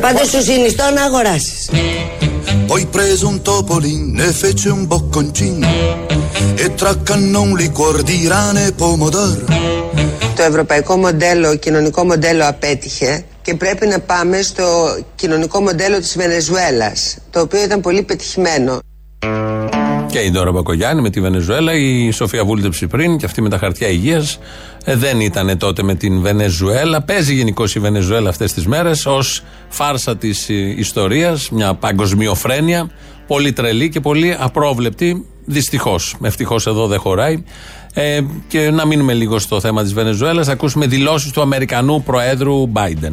Πάντως σου συνιστώ να αγοράσεις. Poi preso un topolin e fece un bocconcino e tra cannoni, cuor di rane e pomodoro. Το ευρωπαϊκό μοντέλο, κοινωνικό μοντέλο απέτυχε και πρέπει να πάμε στο κοινωνικό μοντέλο της Βενεζουέλας, το οποίο ήταν πολύ πετυχημένο. Και η Ντόρα Μπακογιάννη με τη Βενεζουέλα, η Σοφία βούλτεψη πριν και αυτή με τα χαρτιά υγείας. Ε, δεν ήταν τότε με την Βενεζουέλα. Παίζει γενικώ η Βενεζουέλα αυτές τις μέρες ως φάρσα της ιστορίας, μια παγκοσμιοφρένεια. Πολύ τρελή και πολύ απρόβλεπτη. Δυστυχώς. Ευτυχώς εδώ δεν χωράει. Ε, και να μείνουμε λίγο στο θέμα της Βενεζουέλας. Ακούσουμε δηλώσεις του Αμερικανού Προέδρου Biden.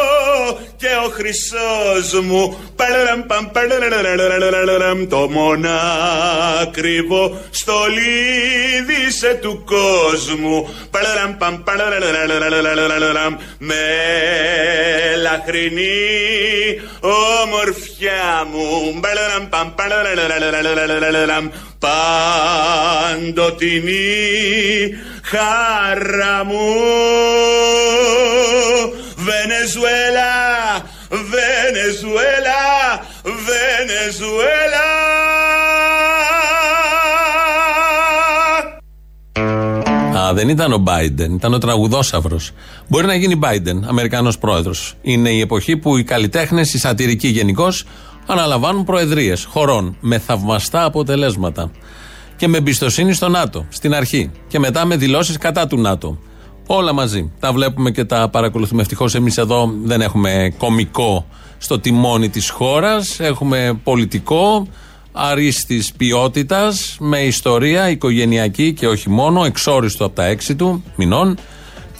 και ο χρυσός μου. Παλαραμ, παμ, παλαραραραραραραραμ, το μονάκριβο στολίδι του κόσμου. Παλαραμ, παμ, παλαραραραραραραραμ, με λαχρινή ομορφιά μου. Παλαραμ, παμ, παλαραραραραραραραμ, παντοτινή χαρά μου Venezuela, Venezuela, Venezuela. Α, δεν ήταν ο Biden, ήταν ο τραγουδόσαυρος. Μπορεί να γίνει Biden, Αμερικανός πρόεδρος. Είναι η εποχή που οι καλλιτέχνες, οι σατυρικοί γενικώς, αναλαμβάνουν προεδρίες χωρών με θαυμαστά αποτελέσματα. Και με εμπιστοσύνη στο ΝΑΤΟ, στην αρχή. Και μετά με δηλώσεις κατά του ΝΑΤΟ. Όλα μαζί. Τα βλέπουμε και τα παρακολουθούμε. Ευτυχώς εμείς εδώ δεν έχουμε κομικό στο τιμόνι της χώρας. Έχουμε πολιτικό αρίστης ποιότητας, με ιστορία οικογενειακή και όχι μόνο, εξόριστο από τα έξι του μηνών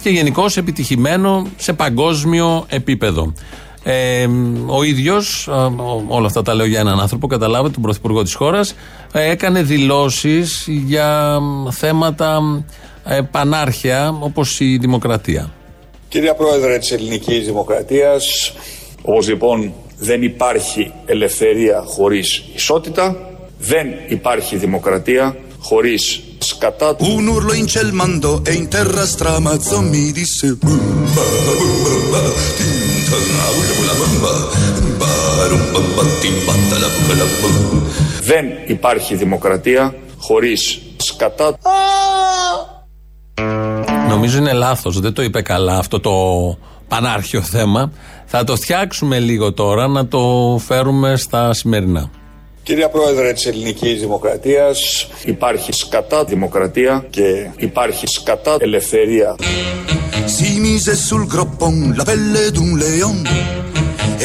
και γενικώ επιτυχημένο σε παγκόσμιο επίπεδο. Ε, ο ίδιος, όλα αυτά τα λέω για έναν άνθρωπο, καταλάβετε, τον πρωθυπουργό της χώρας, έκανε δηλώσεις για θέματα ε, πανάρχια όπως η δημοκρατία. Κυρία Πρόεδρε της Ελληνικής Δημοκρατίας, όπως λοιπόν δεν υπάρχει ελευθερία χωρίς ισότητα, δεν υπάρχει δημοκρατία χωρίς σκατά. Un urlo in ciel mandò e in terra stramazzo mi disse bumba bumba tintana bumba bumba bumba timbatta la bumba Δεν υπάρχει δημοκρατία χωρίς σκατά. Νομίζω είναι λάθος. Δεν το είπε καλά αυτό το πανάρχιο θέμα. Θα το φτιάξουμε λίγο τώρα να το φέρουμε στα σημερινά. Κυρία Πρόεδρε της Ελληνικής Δημοκρατίας, υπάρχει σκατά δημοκρατία και υπάρχει σκατά ελευθερία. Si mise sul groppon la pelle d'un leon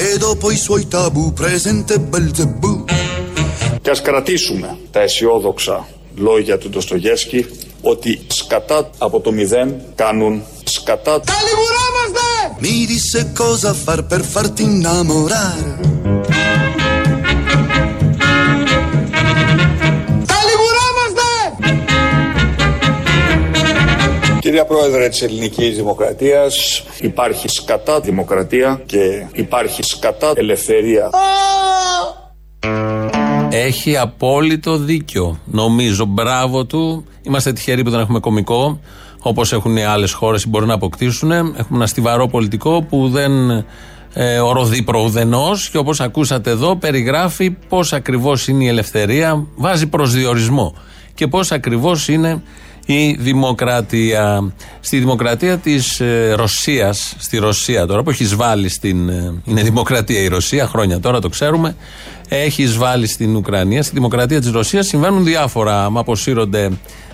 e dopo i suoi tabù presente Belzebù. Και ας κρατήσουμε τα αισιόδοξα λόγια του Ντοστογεύσκη ότι σκατά από το μηδέν κάνουν σκατά. Mi disse cosa far per farti innamorare. Κυρία Πρόεδρε της Ελληνικής Δημοκρατίας, υπάρχει σκατά δημοκρατία και υπάρχει σκατά ελευθερία. Έχει απόλυτο δίκιο. Νομίζω, μπράβο του. Είμαστε τυχεροί που δεν έχουμε κομικό, όπως έχουν οι άλλες χώρες που μπορούν να αποκτήσουν. Έχουμε ένα στιβαρό πολιτικό που δεν ε, οροδεί προουδενός και όπως ακούσατε εδώ, περιγράφει πώς ακριβώς είναι η ελευθερία, βάζει προσδιορισμό και πώς ακριβώς είναι η δημοκρατία. Στη δημοκρατία της ε, Ρωσίας, στη Ρωσία τώρα που έχει εισβάλει στην. Ε, είναι δημοκρατία η Ρωσία, χρόνια τώρα το ξέρουμε. Έχει εισβάλει στην Ουκρανία. Στη δημοκρατία της Ρωσίας συμβαίνουν διάφορα. Αποσύρονται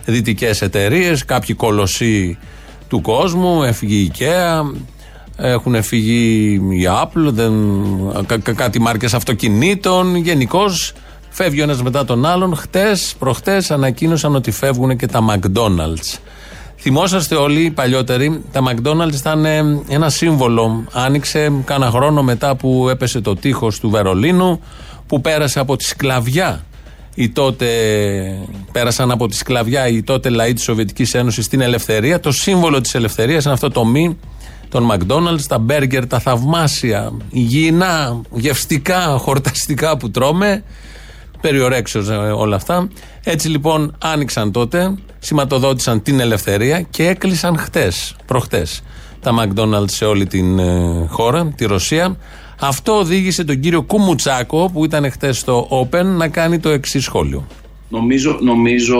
δυτικές εταιρείες, κάποιοι κολοσσοί του κόσμου, έφυγε η IKEA, έχουν φύγει η Apple, δεν, κα, κα, κάτι μάρκες αυτοκινήτων. Γενικώς φεύγει ο ένας μετά τον άλλον. Χτες, προχτές ανακοίνωσαν ότι φεύγουν και τα McDonald's. Θυμόσαστε όλοι οι παλιότεροι, τα McDonald's ήταν ένα σύμβολο. Άνοιξε κάνα χρόνο μετά που έπεσε το τείχος του Βερολίνου, που πέρασε από τη σκλαβιά οι τότε, πέρασαν από τη σκλαβιά οι τότε λαοί της Σοβιετικής Ένωσης στην ελευθερία. Το σύμβολο της ελευθερίας είναι αυτό το μη των McDonald's, τα μπέργκερ, τα θαυμάσια, υγιεινά, γευστικά, χορταστικά που τρώμε. Περιορέξεως ε, όλα αυτά. Έτσι λοιπόν άνοιξαν τότε, σηματοδότησαν την ελευθερία και έκλεισαν χτες, προχτές τα McDonald's σε όλη την ε, χώρα, τη Ρωσία. Αυτό οδήγησε τον κύριο Κουμουτσάκο που ήταν χτες στο Open να κάνει το εξής σχόλιο. Νομίζω, νομίζω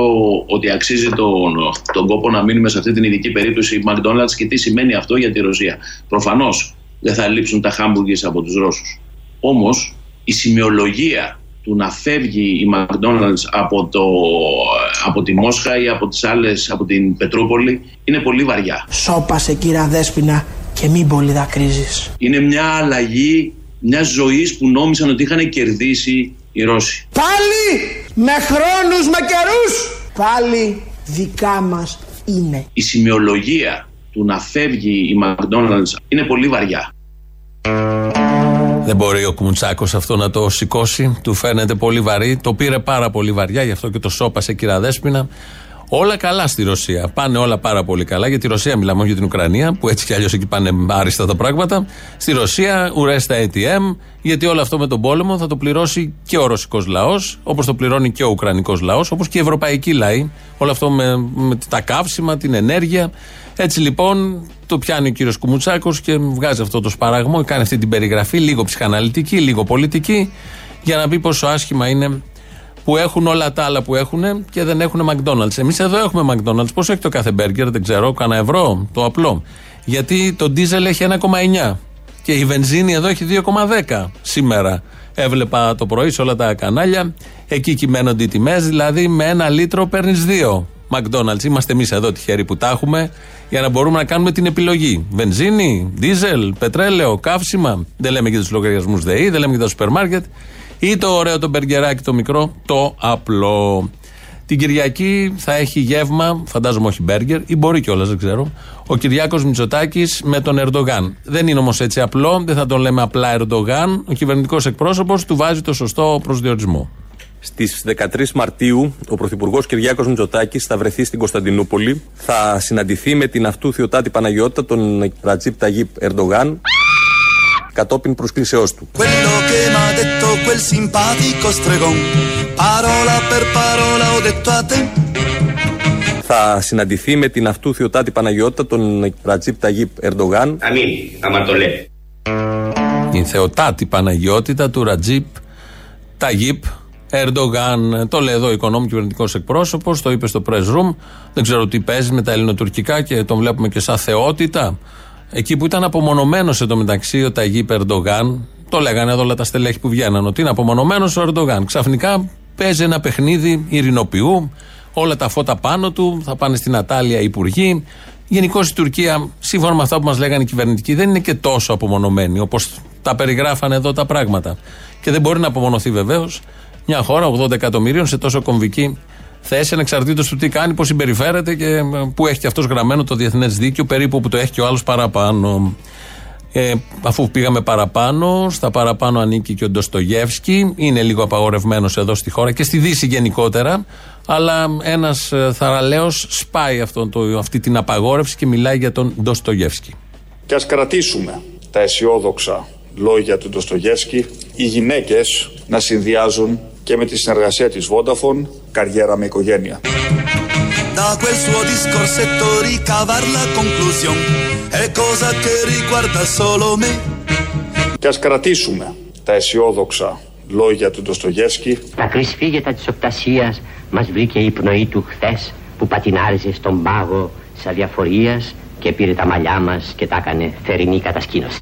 ότι αξίζει τον, τον κόπο να μείνουμε σε αυτή την ειδική περίπτωση McDonald's και τι σημαίνει αυτό για τη Ρωσία. Προφανώς δεν θα λείψουν τα χάμπουργκες από τους Ρώσους. Όμως η σημειολογία του να φεύγει η McDonald's από, το, από τη Μόσχα ή από τις άλλες, από την Πετρούπολη είναι πολύ βαριά. Σώπασε κύρα Δέσποινα και μην πολύ δακρύζεις. Είναι μια αλλαγή μιας ζωής που νόμισαν ότι είχαν κερδίσει οι Ρώσοι. Πάλι με χρόνους, με καιρούς, πάλι δικά μας είναι. Η σημειολογία του να φεύγει η McDonald's είναι πολύ βαριά. Δεν μπορεί ο Κουμουτσάκος αυτό να το σηκώσει. Του φαίνεται πολύ βαρύ. Το πήρε πάρα πολύ βαριά, γι' αυτό και το σώπασε κύρα Δέσποινα. Όλα καλά στη Ρωσία. Πάνε όλα πάρα πολύ καλά. Για τη Ρωσία μιλάμε, όχι για την Ουκρανία, που έτσι κι αλλιώς εκεί πάνε άριστα τα πράγματα. Στη Ρωσία ουρέστα ATM, γιατί όλο αυτό με τον πόλεμο θα το πληρώσει και ο ρωσικός λαός, όπως το πληρώνει και ο Ουκρανικός λαός, όπως και οι ευρωπαϊκοί λαοί. Όλο αυτό με, με τα καύσιμα, την ενέργεια. Έτσι λοιπόν το πιάνει ο κύριος Κουμουτσάκος και βγάζει αυτό το σπαραγμό, κάνει αυτή την περιγραφή, λίγο ψυχαναλυτική, λίγο πολιτική, για να πει πόσο άσχημα είναι που έχουν όλα τα άλλα που έχουν και δεν έχουν McDonald's. Εμείς εδώ έχουμε McDonald's. Πόσο έχει το κάθε μπέργκερ, δεν ξέρω, κανένα ευρώ, το απλό. Γιατί το ντίζελ έχει 1,9 και η βενζίνη εδώ έχει 2,10 σήμερα. Έβλεπα το πρωί σε όλα τα κανάλια. Εκεί κυμαίνονται οι τιμές, δηλαδή με ένα λίτρο παίρνεις δύο. McDonald's. Είμαστε εμείς εδώ τυχεροί που τα έχουμε για να μπορούμε να κάνουμε την επιλογή. Βενζίνη, δίζελ, πετρέλαιο, καύσιμα. Δεν λέμε για τους λογαριασμούς ΔΕΗ, δεν λέμε για τα σούπερ μάρκετ. Ή το ωραίο το μπεργκεράκι το μικρό, το απλό. Την Κυριακή θα έχει γεύμα, φαντάζομαι όχι μπέργκερ, ή μπορεί κιόλας, δεν ξέρω, ο Κυριάκος Μητσοτάκης με τον Ερντογάν. Δεν είναι όμως έτσι απλό, δεν θα τον λέμε απλά Ερντογάν. Ο κυβερνητικός εκπρόσωπος του βάζει το σωστό προσδιορισμό. Στις 13 Μαρτίου, ο Πρωθυπουργός Κυριάκος Μητσοτάκης θα βρεθεί στην Κωνσταντινούπολη. Θα συναντηθεί με την αυτού Θεοτάτη Παναγιώτα, τον Ρατζίπ Ταγίπ Ερντογάν, κατόπιν προσκλήσεώ του. Θα συναντηθεί με την αυτού Θεοτάτη Παναγιώτα, τον Ρατζίπ Ταγίπ Ερντογάν. Αμήν, άμα το λέει. Η Θεοτάτη Παναγιώτητα του Ρατζίπ Ταγίπ Ερντογάν. Το λέει εδώ ο οικονόμου κυβερνητικός εκπρόσωπος, το είπε στο press room. Δεν ξέρω τι παίζει με τα ελληνοτουρκικά και τον βλέπουμε και σαν θεότητα. Εκεί που ήταν απομονωμένος μεταξύ ο Ταγί Ερντογάν, το λέγανε εδώ όλα τα στελέχη που βγαίναν, ότι είναι απομονωμένος ο Ερντογάν. Ξαφνικά παίζει ένα παιχνίδι ειρηνοποιού, όλα τα φώτα πάνω του, θα πάνε στην Ατάλια οι υπουργοί. Γενικώ η Τουρκία, σύμφωνα με αυτά που μας λέγανε οι κυβερνητικοί, δεν είναι και τόσο απομονωμένη όπως τα περιγράφανε εδώ τα πράγματα. Και δεν μπορεί να απομονωθεί βεβαίως μια χώρα 80 εκατομμυρίων σε τόσο κομβική θέση, ανεξαρτήτω του τι κάνει, πώς συμπεριφέρεται και ε, πού έχει και αυτός γραμμένο το διεθνές δίκαιο, περίπου που το έχει και ο άλλος παραπάνω. Ε, αφού πήγαμε παραπάνω, στα παραπάνω ανήκει και ο Ντοστογεύσκη. Είναι λίγο απαγορευμένος εδώ στη χώρα και στη Δύση γενικότερα. Αλλά ένας ε, θαραλέος σπάει αυτό, το, αυτή την απαγόρευση και μιλάει για τον Ντοστογεύσκη. Και ας κρατήσουμε τα αισιόδοξα λόγια του Ντοστογεύσκη, οι γυναίκες να συνδυάζουν και με τη συνεργασία της Vodafone καριέρα με οικογένεια. Da quel suo discorsetto ricavar la conclusion è cosa che riguarda solo me. Και ας κρατήσουμε τα αισιόδοξα λόγια του Ντοστογεύσκη. Τα κρυσφύγετα της οπτασίας μας βρήκε η πνοή του χθες που πατινάριζε στον πάγο της αδιαφορίας και πήρε τα μαλλιά μας και τα έκανε θερινή κατασκήνωση.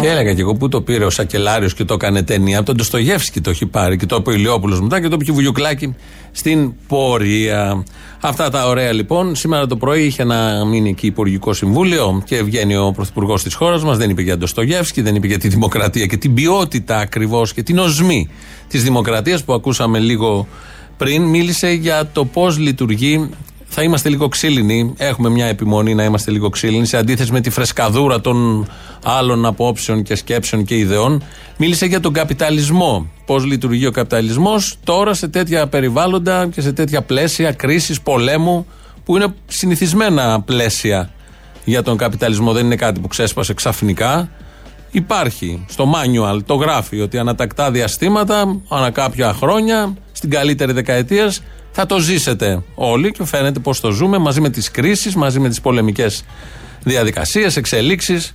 Και έλεγα και εγώ πού το πήρε ο Σακελάριος και το έκανε ταινία. Από τον Ντοστογεύσκη το έχει πάρει και το είπε ο Ηλιόπουλος μετά και το είπε Βουγιουκλάκη στην πορεία. Αυτά τα ωραία λοιπόν. Σήμερα το πρωί είχε να μείνει εκεί Υπουργικό Συμβούλιο και βγαίνει ο Πρωθυπουργός της χώρας μας. Δεν είπε για Ντοστογεύσκη, δεν είπε για τη δημοκρατία και την ποιότητα ακριβώς και την οσμή της δημοκρατίας που ακούσαμε λίγο πριν. Μίλησε για το πώς λειτουργεί θα είμαστε λίγο ξύλινοι. Έχουμε μια επιμονή να είμαστε λίγο ξύλινοι σε αντίθεση με τη φρεσκαδούρα των άλλων απόψεων και σκέψεων και ιδεών. Μίλησε για τον καπιταλισμό. Πώς λειτουργεί ο καπιταλισμός τώρα σε τέτοια περιβάλλοντα και σε τέτοια πλαίσια κρίσης, πολέμου, που είναι συνηθισμένα πλαίσια για τον καπιταλισμό. Δεν είναι κάτι που ξέσπασε ξαφνικά. Υπάρχει στο manual, το γράφει ότι ανατακτά διαστήματα, ανά κάποια χρόνια, στην καλύτερη δεκαετίας, θα το ζήσετε όλοι και φαίνεται πώς το ζούμε μαζί με τις κρίσεις, μαζί με τις πολεμικές διαδικασίες, εξελίξεις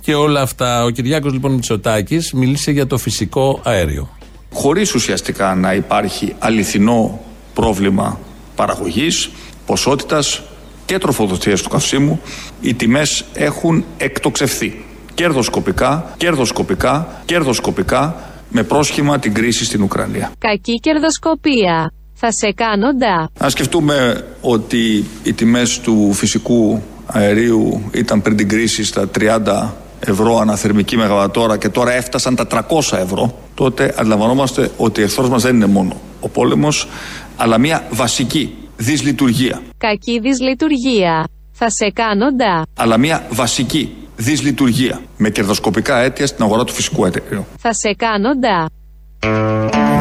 και όλα αυτά. Ο Κυριάκος λοιπόν Μητσοτάκης μίλησε για το φυσικό αέριο. Χωρίς ουσιαστικά να υπάρχει αληθινό πρόβλημα παραγωγής, ποσότητας και τροφοδοτίας του καυσίμου, οι τιμές έχουν εκτοξευθεί. Κερδοσκοπικά, κερδοσκοπικά, κερδοσκοπικά, με πρόσχημα την κρίση στην Ουκρανία. Κακή κερδοσκοπία. Θα σε κάνω ντα. Αν σκεφτούμε ότι οι τιμές του φυσικού αερίου ήταν πριν την κρίση στα 30 ευρώ αναθερμική μεγαβατόρα και τώρα έφτασαν τα 300 ευρώ, τότε αντιλαμβανόμαστε ότι η εχθρός μας δεν είναι μόνο ο πόλεμος, αλλά μια βασική δυσλειτουργία. Κακή δυσλειτουργία. Θα σε κάνω ντα. Αλλά μια βασική δυσλειτουργία με κερδοσκοπικά αίτια στην αγορά του φυσικού αερίου. Θα σε κάνω ντα.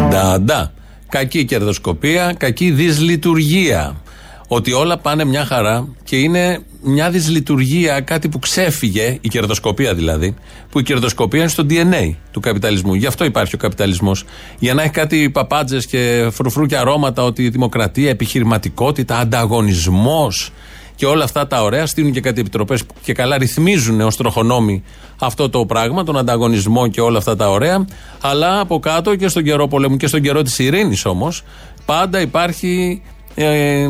Ντα, ντα. Κακή κερδοσκοπία, κακή δυσλειτουργία. Ότι όλα πάνε μια χαρά και είναι μια δυσλειτουργία, κάτι που ξέφυγε, η κερδοσκοπία δηλαδή, που η κερδοσκοπία είναι στο DNA του καπιταλισμού. Γι' αυτό υπάρχει ο καπιταλισμός. Για να έχει κάτι παπάντζες και φρουφρού και αρώματα ότι η δημοκρατία, επιχειρηματικότητα, ανταγωνισμός και όλα αυτά τα ωραία στείλουν και κάτι επιτροπές που και καλά ρυθμίζουν ως τροχονόμοι αυτό το πράγμα, τον ανταγωνισμό και όλα αυτά τα ωραία. Αλλά από κάτω και στον καιρό πολέμου και στον καιρό της ειρήνης όμως, πάντα υπάρχει ε,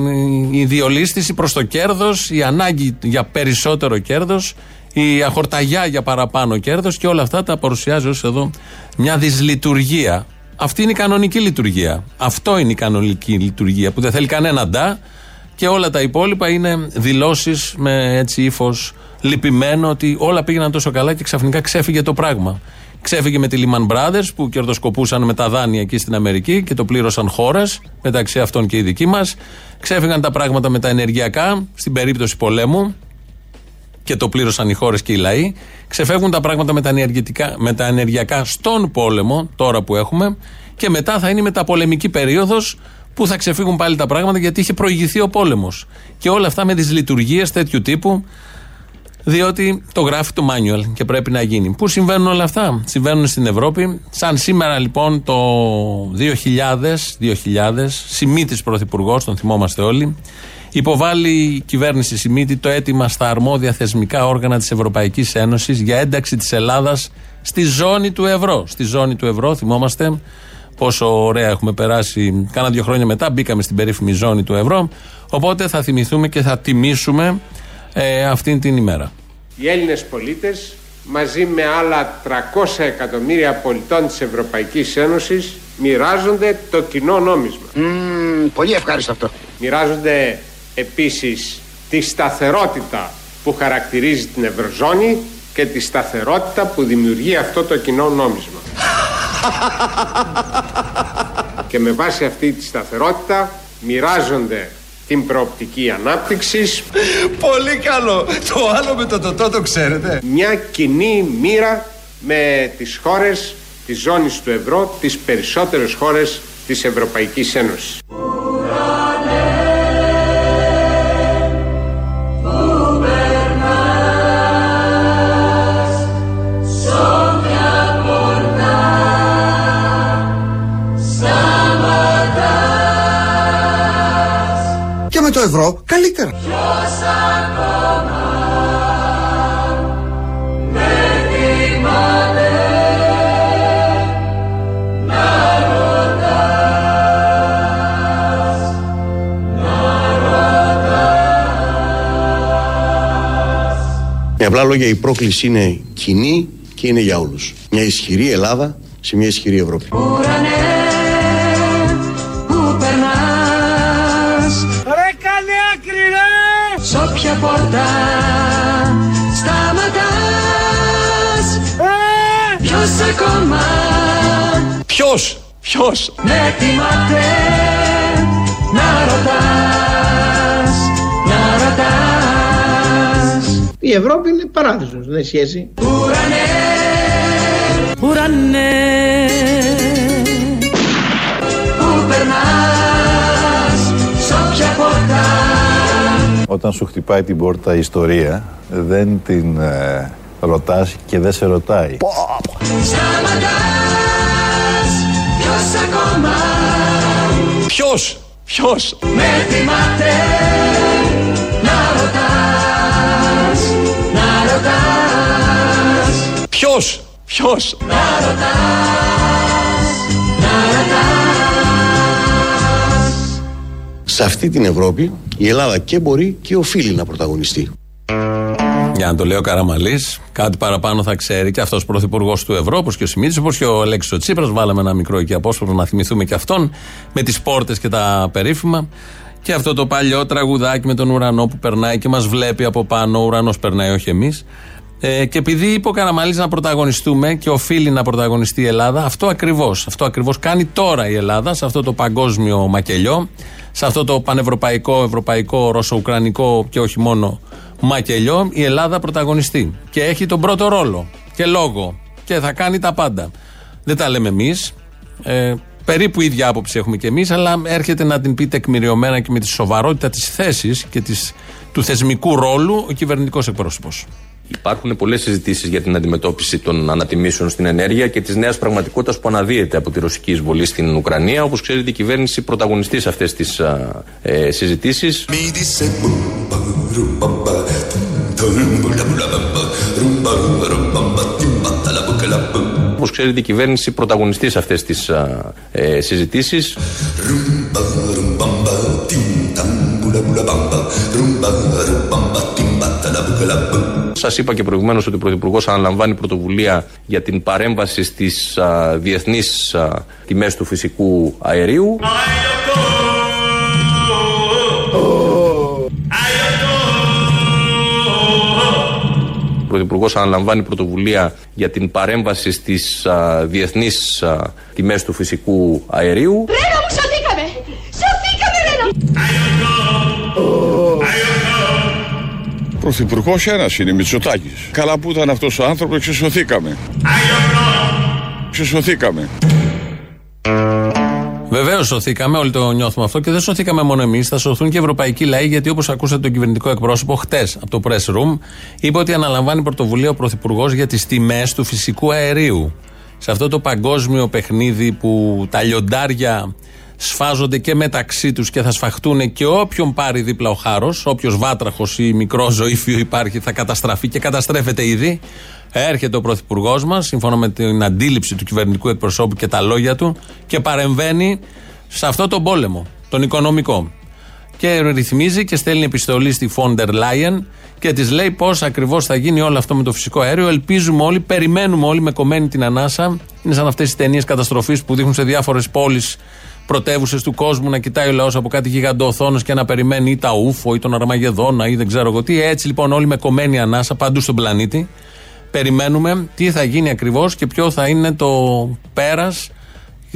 η διολίστηση προς το κέρδος, η ανάγκη για περισσότερο κέρδος, η αχορταγιά για παραπάνω κέρδος και όλα αυτά τα παρουσιάζει ως εδώ μια δυσλειτουργία. Αυτή είναι η κανονική λειτουργία. Αυτό είναι η κανονική λειτουργία που δεν θέλει κανένα ντά και όλα τα υπόλοιπα είναι δηλώσεις με έτσι ύφος λυπημένο ότι όλα πήγαιναν τόσο καλά και ξαφνικά ξέφυγε το πράγμα. Ξέφυγε με τη Lehman Brothers που κερδοσκοπούσαν με τα δάνεια εκεί στην Αμερική και το πλήρωσαν χώρες, μεταξύ αυτών και οι δικοί μας. Ξέφυγαν τα πράγματα με τα ενεργειακά, στην περίπτωση πολέμου, και το πλήρωσαν οι χώρες και οι λαοί. Ξεφεύγουν τα πράγματα με τα, με τα ενεργειακά στον πόλεμο, τώρα που έχουμε. Και μετά θα είναι η μεταπολεμική περίοδος που θα ξεφύγουν πάλι τα πράγματα γιατί είχε προηγηθεί ο πόλεμος. Και όλα αυτά με τι λειτουργίε τέτοιου τύπου διότι το γράφει το manual και πρέπει να γίνει. Πού συμβαίνουν όλα αυτά, συμβαίνουν στην Ευρώπη. Σαν σήμερα λοιπόν το 2000, 2000 Σιμίτης Πρωθυπουργός, τον θυμόμαστε όλοι, υποβάλλει η κυβέρνηση Σιμίτη το αίτημα στα αρμόδια θεσμικά όργανα της Ευρωπαϊκής Ένωσης για ένταξη της Ελλάδας στη ζώνη του ευρώ. Στη ζώνη του ευρώ, θυμόμαστε πόσο ωραία έχουμε περάσει. Κάνα δύο χρόνια μετά μπήκαμε στην περίφημη ζώνη του ευρώ. Οπότε θα θυμηθούμε και θα τιμήσουμε ε, αυτήν την ημέρα. Οι Έλληνες πολίτες μαζί με άλλα 300 εκατομμύρια πολιτών της Ευρωπαϊκής Ένωσης μοιράζονται το κοινό νόμισμα. πολύ ευχάριστο αυτό. Μοιράζονται επίσης τη σταθερότητα που χαρακτηρίζει την Ευρωζώνη και τη σταθερότητα που δημιουργεί αυτό το κοινό νόμισμα. Και με βάση αυτή τη σταθερότητα μοιράζονται την προοπτική ανάπτυξης. Πολύ καλό. Το άλλο με το τοτό το ξέρετε. Μια κοινή μοίρα με τις χώρες της ζώνης του ευρώ, τις περισσότερες χώρες της Ευρωπαϊκής Ένωσης. Και με το ευρώ καλύτερα. Με απλά λόγια η πρόκληση είναι κοινή και είναι για όλους. Μια ισχυρή Ελλάδα σε μια ισχυρή Ευρώπη. Όποια πόρτα σταματάς Ποιος ακόμα; Ποιος, ποιος; με τιμάται να ρωτάς, να ρωτάς Η Ευρώπη είναι παράδεισος, δεν έχει σχέση. Ουρανέ, ουρανέ Όταν σου χτυπάει την πόρτα η ιστορία, δεν την ε, ρωτάς και δεν σε ρωτάει. Σταματάς Ποιος ακόμα; Ποιος, ποιος; Με θυμάται Να ρωτάς Να ρωτάς. Ποιος, ποιος; Να ρωτάς Σε αυτή την Ευρώπη η Ελλάδα και μπορεί και οφείλει να πρωταγωνιστεί. Για να το λέει ο Καραμαλής, κάτι παραπάνω θα ξέρει και αυτός πρωθυπουργός του Ευρώ, όπως και ο Σιμίτης, όπως και ο Αλέξης ο Τσίπρας. Βάλαμε ένα μικρό εκεί απόσπασμα να θυμηθούμε και αυτόν με τις πόρτες και τα περίφημα. Και αυτό το παλιό τραγουδάκι με τον ουρανό που περνάει και μας βλέπει από πάνω. Ο ουρανός περνάει, όχι εμείς. Ε, και επειδή είπε ο Καραμαλής να πρωταγωνιστούμε και οφείλει να πρωταγωνιστεί η Ελλάδα, αυτό ακριβώς. Αυτό ακριβώς κάνει τώρα η Ελλάδα σε αυτό το παγκόσμιο μακελιό, σε αυτό το πανευρωπαϊκό, ευρωπαϊκό, ρωσο-ουκρανικό και όχι μόνο μακελιό, η Ελλάδα πρωταγωνιστεί. Και έχει τον πρώτο ρόλο και λόγο. Και θα κάνει τα πάντα. Δεν τα λέμε εμείς. Ε, περίπου ίδια άποψη έχουμε κι εμείς, αλλά έρχεται να την πει τεκμηριωμένα και με τη σοβαρότητα της θέσης και της, του θεσμικού ρόλου ο κυβερνητικός εκπρόσωπος. Υπάρχουν πολλές συζητήσεις για την αντιμετώπιση των ανατιμήσεων στην ενέργεια και της νέας πραγματικότητας που αναδύεται από τη ρωσική εισβολή στην Ουκρανία. Όπως ξέρετε, η κυβέρνηση πρωταγωνιστεί σε αυτές τις ε, συζητήσεις. Mi dice rumba, rumba, tum, tum, bula, bula, bamba, rumba, rumba, timba, la boca, la bum. Όπως ξέρετε, η κυβέρνηση πρωταγωνιστεί σε αυτές τις ε, συζητήσεις. Rumba, rumbamba, tim, tam, bula, bula, bamba, rumba, rumbamba, timba, la boca, la bum. Σας είπα και προηγουμένως ότι ο Πρωθυπουργός αναλαμβάνει πρωτοβουλία για την παρέμβαση στις διεθνείς τιμές του φυσικού αερίου. Ο Πρωθυπουργός αναλαμβάνει πρωτοβουλία για την παρέμβαση στις διεθνείς τιμές του φυσικού αερίου. Ρένο μου σωθήκαμε Σωθήκαμε Ρένο Πρωθυπουργός ένας είναι, Μητσοτάκης. Καλά που ήταν αυτός ο άνθρωπος, ξεσωθήκαμε. Ξεσωθήκαμε. Βεβαίως σωθήκαμε, όλοι το νιώθουμε αυτό και δεν σωθήκαμε μόνο εμείς, θα σωθούν και οι ευρωπαϊκοί λαοί, γιατί όπως ακούσατε τον κυβερνητικό εκπρόσωπο χτες από το press room, είπε ότι αναλαμβάνει πρωτοβουλία ο Πρωθυπουργός για τις τιμές του φυσικού αερίου. Σε αυτό το παγκόσμιο παιχνίδι που τα λιοντάρια σφάζονται και μεταξύ τους και θα σφαχτούν και όποιον πάρει δίπλα ο χάρος, όποιος βάτραχος ή μικρό ζωήφιο υπάρχει, θα καταστραφεί και καταστρέφεται ήδη. Έρχεται ο Πρωθυπουργός μας, σύμφωνα με την αντίληψη του κυβερνητικού εκπροσώπου και τα λόγια του, και παρεμβαίνει σε αυτό τον πόλεμο, τον οικονομικό. Και ρυθμίζει και στέλνει επιστολή στη Φόντερ Λάιεν και της λέει πώς ακριβώς θα γίνει όλο αυτό με το φυσικό αέριο. Ελπίζουμε όλοι, περιμένουμε όλοι με κομμένη την ανάσα. Είναι σαν αυτές τι ταινίες καταστροφής που δείχνουν σε διάφορες πόλεις πρωτεύουσες του κόσμου να κοιτάει ο λαός από κάτι γιγαντοοθόνε και να περιμένει ή τα ούφο ή τον Αρμαγεδόνα ή δεν ξέρω εγώ τι. Έτσι λοιπόν όλοι με κομμένη ανάσα παντού στον πλανήτη περιμένουμε τι θα γίνει ακριβώς και ποιο θα είναι το πέρας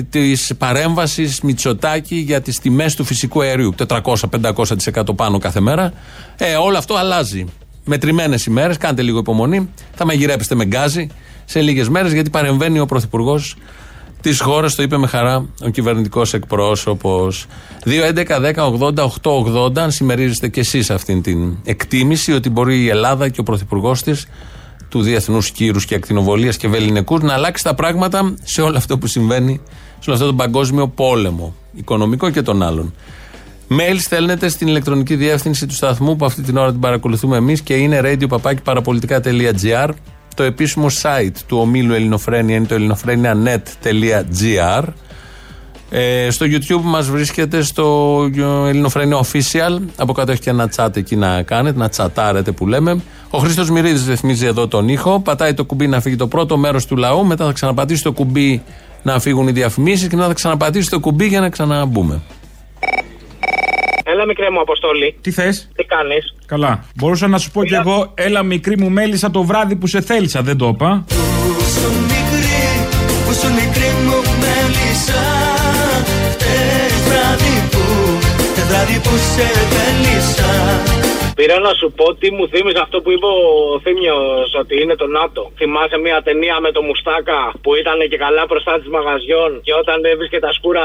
της παρέμβασης Μητσοτάκη για τις τιμές του φυσικού αερίου. 400-500% πάνω κάθε μέρα. Ε, όλο αυτό αλλάζει. Μετρημένες ημέρες, κάντε λίγο υπομονή. Θα μαγειρέψετε με γκάζι σε λίγες μέρες γιατί παρεμβαίνει ο Πρωθυπουργός της χώρας, το είπε με χαρά ο κυβερνητικός εκπρόσωπος. 2.11.10.80.880, αν συμμερίζεστε κι εσείς αυτήν την εκτίμηση ότι μπορεί η Ελλάδα και ο Πρωθυπουργός της του Διεθνούς Κύρους και Ακτινοβολίας και Βεληνικούς να αλλάξει τα πράγματα σε όλο αυτό που συμβαίνει, σε όλο αυτό τον παγκόσμιο πόλεμο, οικονομικό και των άλλων. Mail στέλνετε στην ηλεκτρονική διεύθυνση του σταθμού που αυτή την ώρα την παρακολουθούμε εμείς και είναι radio.parapolitica.gr. Το επίσημο site του ομίλου Ελληνοφρένια είναι το ελληνοφρένια.net.gr. Ε, στο YouTube μας βρίσκεται στο Ελληνοφρένια Official. Από κάτω έχει και ένα chat εκεί να κάνετε, να τσατάρετε που λέμε. Ο Χρήστος Μυρίδης ρυθμίζει εδώ τον ήχο. Πατάει το κουμπί να φύγει το πρώτο μέρος του λαού. Μετά θα ξαναπατήσει το κουμπί να φύγουν οι διαφημίσεις και μετά θα ξαναπατήσει το κουμπί για να ξαναμπούμε. Έλα, μικρέ μου αποστολή. Τι θες; Τι κάνεις; Καλά. Μπορούσα να σου πω κι εγώ, έλα μικρή μου μέλισσα το βράδυ που σε θέλησα, δεν το είπα. Πόσο μικρή, πόσο μικρή μου μέλισσα Φταίς βράδυ που, τε βράδυ που σε θέλησα Πήρα να σου πω τι μου θύμιζε αυτό που είπε ο Θήμιο ότι είναι το ΝΑΤΟ. Θυμάσαι μια ταινία με το Μουστάκα που ήταν και καλά μπροστά της μαγαζιών και όταν έβρισκε τα σκούρα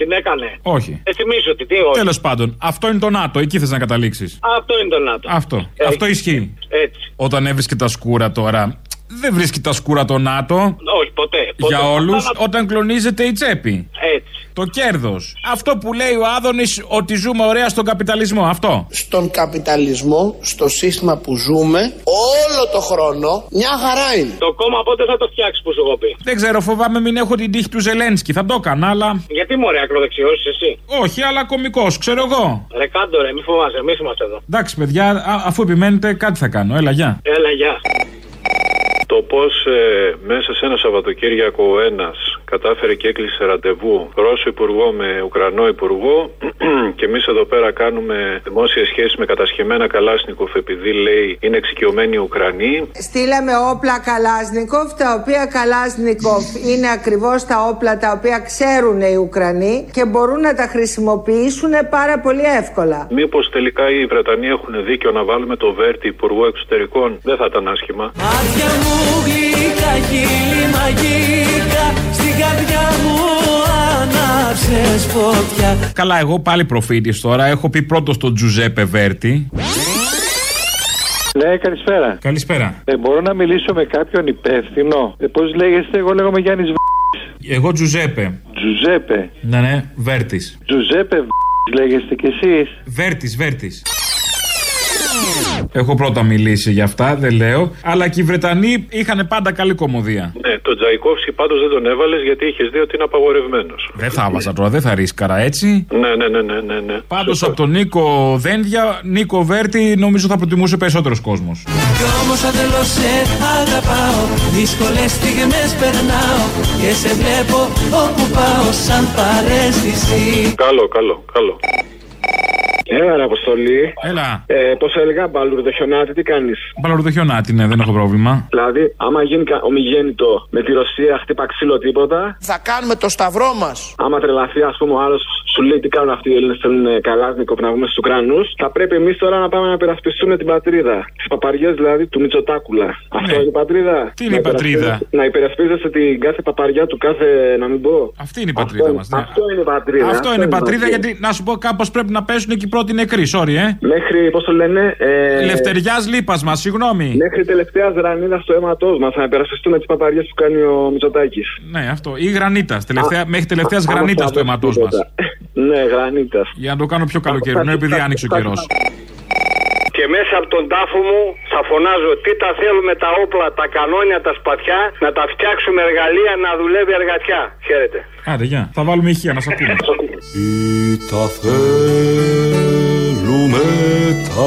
την έκανε; Όχι. Ε, θυμίζω ότι τι, όχι. Τέλος πάντων, αυτό είναι το ΝΑΤΟ. Εκεί θες να καταλήξεις. Αυτό είναι το ΝΑΤΟ. Αυτό. Ε, Αυτό ισχύει. Έτσι. Όταν έβρισκε τα σκούρα τώρα. Δεν βρίσκει τα σκούρα το ΝΑΤΟ. Όχι, ποτέ. ποτέ. Για όλους, Αυτά να- όταν κλονίζεται η τσέπη. Έτσι. Το κέρδος. Αυτό που λέει ο Άδωνης ότι ζούμε ωραία στον καπιταλισμό. Αυτό. Στον καπιταλισμό, στο σύστημα που ζούμε, όλο το χρόνο, μια χαρά είναι. Το κόμμα πότε θα το φτιάξει που σου έχω πει; Δεν ξέρω, φοβάμαι μην έχω την τύχη του Ζελένσκι. Θα το έκανα, αλλά. Γιατί μωρέ ακροδεξιό εσύ; Όχι, αλλά κωμικός, ξέρω εγώ. Ρε κάντο ρε, μη φοβάσαι, εμείς είμαστε εδώ. Εντάξει, παιδιά, α- αφού επιμένετε, κάτι θα κάνω. Έλα, γεια. Έλα, γεια. Το πώς μέσα σε ένα Σαββατοκύριακο ο ένας κατάφερε και έκλεισε ραντεβού Ρώσο Υπουργό με Ουκρανό Υπουργό και εμείς εδώ πέρα κάνουμε δημόσια σχέση με κατασχεμένα Καλάσνικοφ επειδή λέει είναι εξοικειωμένοι οι Ουκρανοί. Στείλαμε όπλα Καλάσνικοφ, τα οποία Καλάσνικοφ είναι ακριβώς τα όπλα τα οποία ξέρουν οι Ουκρανοί και μπορούν να τα χρησιμοποιήσουν πάρα πολύ εύκολα. Μήπως τελικά οι Βρετανοί έχουν δίκιο να βάλουμε το Βέρτι Υπουργό Εξωτερικών, δεν θα ήταν άσχημα. Μάτια μου γλυκά, χείλη μαγικά Στην καρδιά μου ανάψες φωτιά Καλά, εγώ πάλι προφήτης τώρα. Έχω πει πρώτος στον Τζουζέπε Βέρτη. Ναι, καλησπέρα. Καλησπέρα. Ε, μπορώ να μιλήσω με κάποιον υπεύθυνο; Ε, Πώς λέγεστε, εγώ λέγομαι Γιάννης Β. Εγώ Τζουζέπε. Τζουζέπε. Ναι, ναι, Βέρτης. Τζουζέπε Β. λέγεστε κι εσείς. Βέρτης, Βέρτης. Έχω πρώτα μιλήσει για αυτά, δεν λέω. Αλλά και οι Βρετανοί είχαν πάντα καλή κομμωδία. Ναι, τον Τζαϊκόφσκι πάντως δεν τον έβαλες γιατί είχες δει ότι είναι απαγορευμένος. Δεν θα βάζα τώρα, δεν θα ρίσκαρα έτσι. Ναι, ναι, ναι, ναι, ναι. ναι. Πάντως από τον Νίκο Δένδια, Νίκο Βέρτη, νομίζω θα προτιμούσε περισσότερος κόσμος. Κι όμως αν θέλω σε αγαπάω Δύσκολες στιγμές περνάω Και σε βλέπω όπου πάω σαν παρέστηση Καλό, καλό, καλό. Έλα, ρε Αποστολή. Έλα. Ε, Πώς έλεγα, μπαλουρδοχιονάτη, τι κάνεις; Παλαιοδοχιονάτη, ναι, δεν έχω πρόβλημα. Δηλαδή, άμα γίνει κα- ομιγέννητο με τη Ρωσία, χτύπα ξύλο τίποτα. Θα κάνουμε το σταυρό μας. Άμα τρελαθεί, ας πούμε, ο άλλος σου λέει τι κάνουν αυτοί οι Έλληνες, θέλουν καλάζνικο να βγούμε στους Ουκρανούς. Θα πρέπει εμείς τώρα να πάμε να περασπιστούμε την πατρίδα. Τις παπαριές δηλαδή του Μητσοτάκουλα. Αυτό είναι η πατρίδα. Ναι. Τι είναι Να η πατρίδα; υπερασπίζεσαι- Να υπερασπίζεσαι την κάθε παπαριά του κάθε. να μην πω. Αυτή είναι η πατρίδα Αυτό- μας. Ναι. Αυτό είναι η πατρίδα. Αυτό είναι η πατρίδα, γιατί να σου πω κάπως πρέπει να πέσουν εκεί πρώτοι νεκροί, sorry, ε. Μέχρι, πώ το λένε. Ε... Λευτεριά λίπα μα, συγγνώμη. Μέχρι τελευταία ρανίδα στο αίματό μα να υπερασπιστούμε τι παπαριέ που κάνει ο Μητσοτάκη. Ναι, αυτό. Ή γρανίτα. Τελευταία, μέχρι τελευταία άμα γρανίτα θα του αίματό μα. τίποτα. Ναι, γρανίτα. Για να το κάνω πιο καλοκαιρινό, επειδή άνοιξε ο καιρό. Και μέσα από τον τάφο μου θα φωνάζω τι τα θέλουμε τα όπλα, τα κανόνια, τα σπαθιά, να τα φτιάξουμε εργαλεία να δουλεύει εργατιά. Χαίρετε. Άντε, γεια. Θα βάλουμε ηχεία να σα ακούμε. Τι τα θέλουμε τα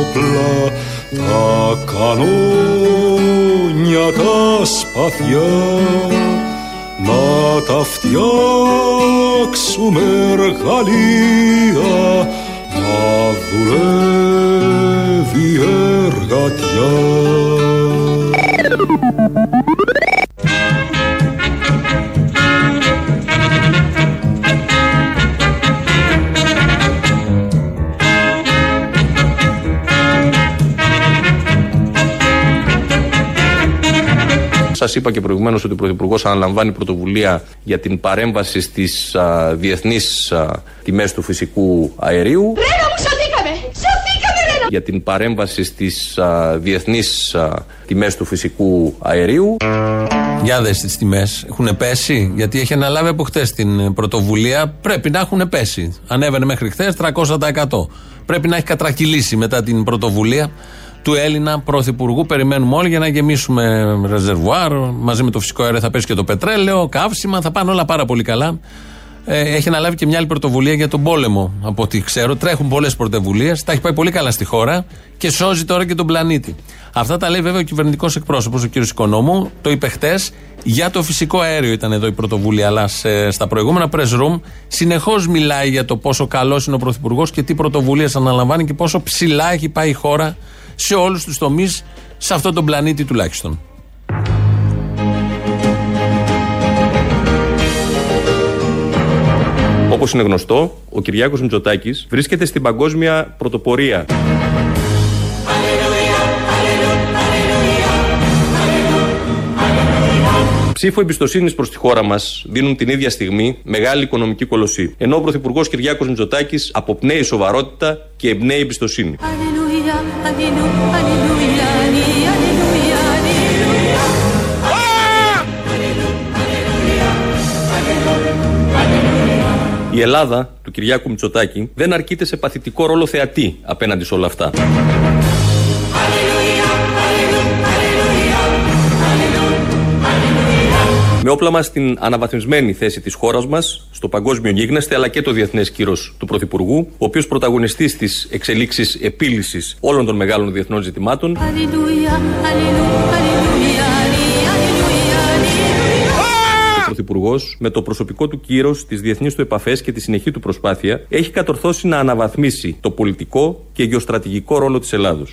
όπλα, τα κανόνια, τα σπαθιά να τα φτιάξουμε εργαλεία να δουλεύει εργατιά. Σας είπα και προηγουμένως ότι ο Πρωθυπουργός αναλαμβάνει πρωτοβουλία για την παρέμβαση στις διεθνείς τιμές του φυσικού αερίου. Ρένο μου σωθήκαμε! Σωθήκαμε Ρένο! Για την παρέμβαση στις διεθνείς τιμές του φυσικού αερίου. Για δες τις τιμές. Έχουν πέσει, γιατί έχει αναλάβει από χτες την πρωτοβουλία. Πρέπει να έχουν πέσει. Ανέβαινε μέχρι χθε 300%. Πρέπει να έχει κατρακυλήσει μετά την πρωτοβουλία του Έλληνα Πρωθυπουργού. Περιμένουμε όλοι για να γεμίσουμε ρεζερβουάρ. Μαζί με το φυσικό αέριο θα πέσει και το πετρέλαιο, καύσιμα. Θα πάνε όλα πάρα πολύ καλά. Ε, έχει αναλάβει και μια άλλη πρωτοβουλία για τον πόλεμο. Από ό,τι ξέρω, τρέχουν πολλές πρωτοβουλίες. Τα έχει πάει πολύ καλά στη χώρα και σώζει τώρα και τον πλανήτη. Αυτά τα λέει βέβαια ο κυβερνητικός εκπρόσωπος, ο κ. Οικονόμου. Το είπε χτες. Για το φυσικό αέριο ήταν εδώ η πρωτοβουλία. Αλλά σε- στα προηγούμενα press room συνεχώς μιλάει για το πόσο καλός είναι ο Πρωθυπουργός και τι πρωτοβουλίες αναλαμβάνει και πόσο ψηλά έχει πάει η χώρα σε όλους τους τομείς, σε αυτόν τον πλανήτη τουλάχιστον. Όπως είναι γνωστό, ο Κυριάκος Μητσοτάκης βρίσκεται στην παγκόσμια πρωτοπορία Ψήφο εμπιστοσύνης προς τη χώρα μας δίνουν την ίδια στιγμή μεγάλη οικονομική κολοσσή. Ενώ ο Πρωθυπουργός Κυριάκος Μητσοτάκης αποπνέει σοβαρότητα και εμπνέει εμπιστοσύνη. Η Ελλάδα του Κυριάκου Μητσοτάκη δεν αρκείται σε παθητικό ρόλο θεατή απέναντι σε όλα αυτά. Με όπλα μας στην αναβαθμισμένη θέση της χώρας μας στο παγκόσμιο γίγνεσθε, αλλά και το διεθνές κύρος του Πρωθυπουργού, ο οποίος πρωταγωνιστής στι εξελίξει επίλυσης όλων των μεγάλων διεθνών ζητημάτων. Ο Πρωθυπουργός, με το προσωπικό του κύρος, τις διεθνείς του επαφές και τη συνεχή του προσπάθεια, έχει κατορθώσει να αναβαθμίσει το πολιτικό και γεωστρατηγικό ρόλο της Ελλάδος.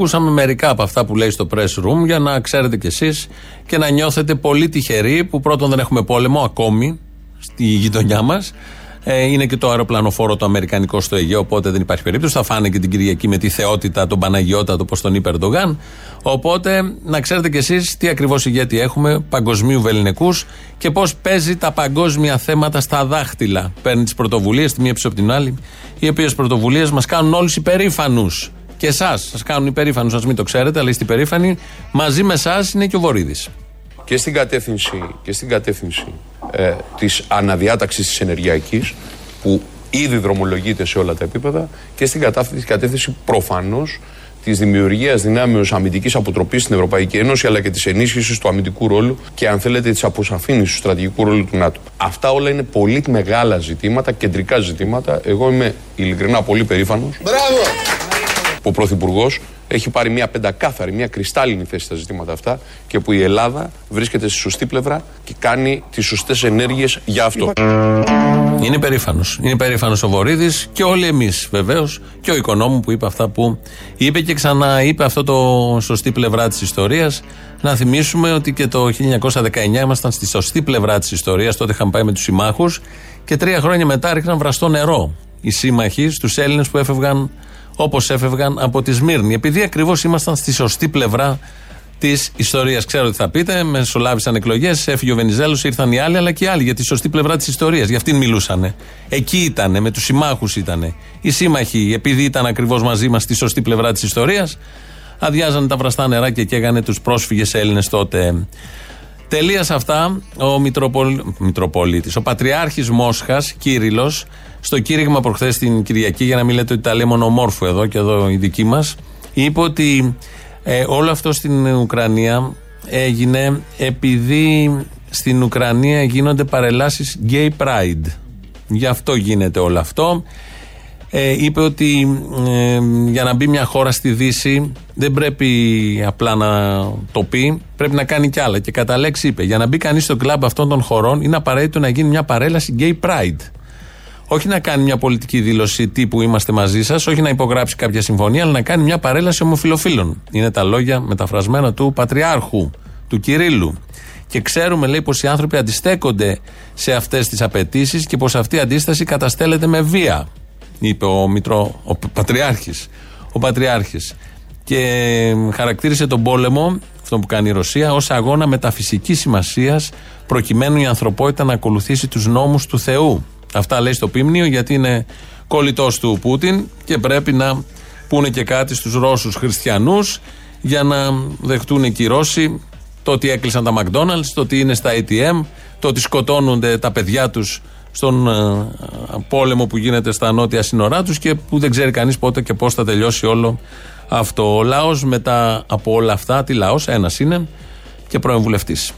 Ακούσαμε μερικά από αυτά που λέει στο press room για να ξέρετε κι εσείς και να νιώθετε πολύ τυχεροί που πρώτον δεν έχουμε πόλεμο ακόμη στη γειτονιά μας ε, είναι και το αεροπλανοφόρο το αμερικανικό στο Αιγαίο, οπότε δεν υπάρχει περίπτωση. Θα φάνε και την Κυριακή με τη θεότητα, τον Παναγιώτα, το πώ τον είπε Ερντογάν. Οπότε να ξέρετε κι εσείς τι ακριβώς ηγέτη έχουμε, παγκοσμίου βεληνικούς και πώς παίζει τα παγκόσμια θέματα στα δάχτυλα. Παίρνει τις πρωτοβουλίες τη μία πίσω από την άλλη, οι οποίες πρωτοβουλίες μας κάνουν όλους υπερήφανους. Και εσάς σας κάνουν υπερήφανους, ας μην το ξέρετε, αλλά είστε υπερήφανοι. Μαζί με εσάς είναι και ο Βορύδης. Και στην κατεύθυνση, και στην κατεύθυνση ε, της αναδιάταξης της ενεργειακής που ήδη δρομολογείται σε όλα τα επίπεδα και στην κατεύθυνση, κατεύθυνση προφανώς της δημιουργίας δυνάμεως αμυντικής αποτροπής στην Ευρωπαϊκή Ένωση, αλλά και της ενίσχυσης του αμυντικού ρόλου και, αν θέλετε, της αποσαφήνισης του στρατηγικού ρόλου του ΝΑΤΟ. Αυτά όλα είναι πολύ μεγάλα ζητήματα, κεντρικά ζητήματα. Εγώ είμαι ειλικρινά πολύ περήφανος. Που ο Πρωθυπουργός έχει πάρει μια πεντακάθαρη, μια κρυστάλλινη θέση στα ζητήματα αυτά και που η Ελλάδα βρίσκεται στη σωστή πλευρά και κάνει τις σωστές ενέργειες για αυτό. Είναι περήφανος. Είναι περήφανος ο Βορύδης και όλοι εμείς βεβαίως και ο οικονόμου που είπε αυτά που είπε και ξανά είπε αυτό το σωστή πλευρά της ιστορίας. Να θυμίσουμε ότι και το 1919 ήμασταν στη σωστή πλευρά της ιστορίας. Τότε είχαμε πάει με τους συμμάχους και τρία χρόνια μετά ρίχναν βραστό νερό οι σύμμαχοι στους Έλληνες που έφευγαν όπως έφευγαν από τη Σμύρνη. Επειδή ακριβώς ήμασταν στη σωστή πλευρά της ιστορίας. Ξέρω ότι θα πείτε, μεσολάβησαν εκλογές, έφυγε ο Βενιζέλος, ήρθαν οι άλλοι, αλλά και οι άλλοι για τη σωστή πλευρά της ιστορίας. Για αυτήν μιλούσαν. Εκεί ήταν, με τους συμμάχους ήταν. Οι σύμμαχοι, επειδή ήταν ακριβώς μαζί μας στη σωστή πλευρά της ιστορίας, αδειάζανε τα βραστά νερά και καίγανε τους πρόσφυγες Έλληνες τότε. Τελεία αυτά, ο Μητροπολίτης, ο Πατριάρχης Μόσχας, Κύριλο, στο κήρυγμα προχθές την Κυριακή, για να μην λέτε ότι τα λέει μονομόρφου εδώ και εδώ η δική μας, είπε ότι ε, όλο αυτό στην Ουκρανία έγινε επειδή στην Ουκρανία γίνονται παρελάσεις gay pride. Γι' αυτό γίνεται όλο αυτό. Ε, είπε ότι ε, για να μπει μια χώρα στη Δύση δεν πρέπει απλά να το πει, πρέπει να κάνει κι άλλα. Και κατά λέξη είπε, για να μπει κανείς στο κλαμπ αυτών των χωρών είναι απαραίτητο να γίνει μια παρέλαση gay pride όχι να κάνει μια πολιτική δήλωση τύπου είμαστε μαζί σας, όχι να υπογράψει κάποια συμφωνία, αλλά να κάνει μια παρέλαση ομοφιλοφίλων. Είναι τα λόγια μεταφρασμένα του Πατριάρχου, του Κυρίλου. Και ξέρουμε, λέει, πως οι άνθρωποι αντιστέκονται σε αυτές τις απαιτήσεις και πως αυτή η αντίσταση καταστέλλεται με βία, είπε ο, Μητρό, ο Πατριάρχης. Ο Πατριάρχης. Και χαρακτήρισε τον πόλεμο, αυτό που κάνει η Ρωσία, ως αγώνα μεταφυσικής σημασίας προκειμένου η ανθρωπότητα να ακολουθήσει τους νόμους του Θεού. Αυτά λέει στο Πίμνιο γιατί είναι κολλητός του Πούτιν και πρέπει να πούνε και κάτι στους Ρώσους χριστιανούς για να δεχτούν και οι Ρώσοι το ότι έκλεισαν τα McDonald's, το ότι είναι στα ATM, το ότι σκοτώνονται τα παιδιά τους στον ε, πόλεμο που γίνεται στα νότια σύνορά τους και που δεν ξέρει κανείς πότε και πώς θα τελειώσει όλο αυτό. Ο λαός μετά από όλα αυτά, τι λαός, ένας είναι και πρώην βουλευτής.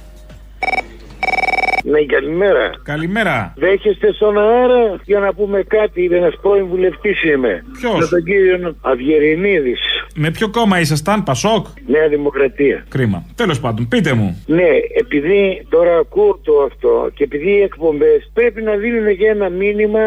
Ναι, καλημέρα. Καλημέρα. Δέχεστε στον αέρα; Για να πούμε κάτι. Ένας πρώην βουλευτής είμαι. Ποιος; Με τον κύριο Αυγερινίδη. Με ποιο κόμμα ήσασταν, Πασόκ; Νέα Δημοκρατία. Κρίμα. Τέλος πάντων, πείτε μου. Ναι, επειδή τώρα ακούω το αυτό και επειδή οι εκπομπές πρέπει να δίνουν και ένα μήνυμα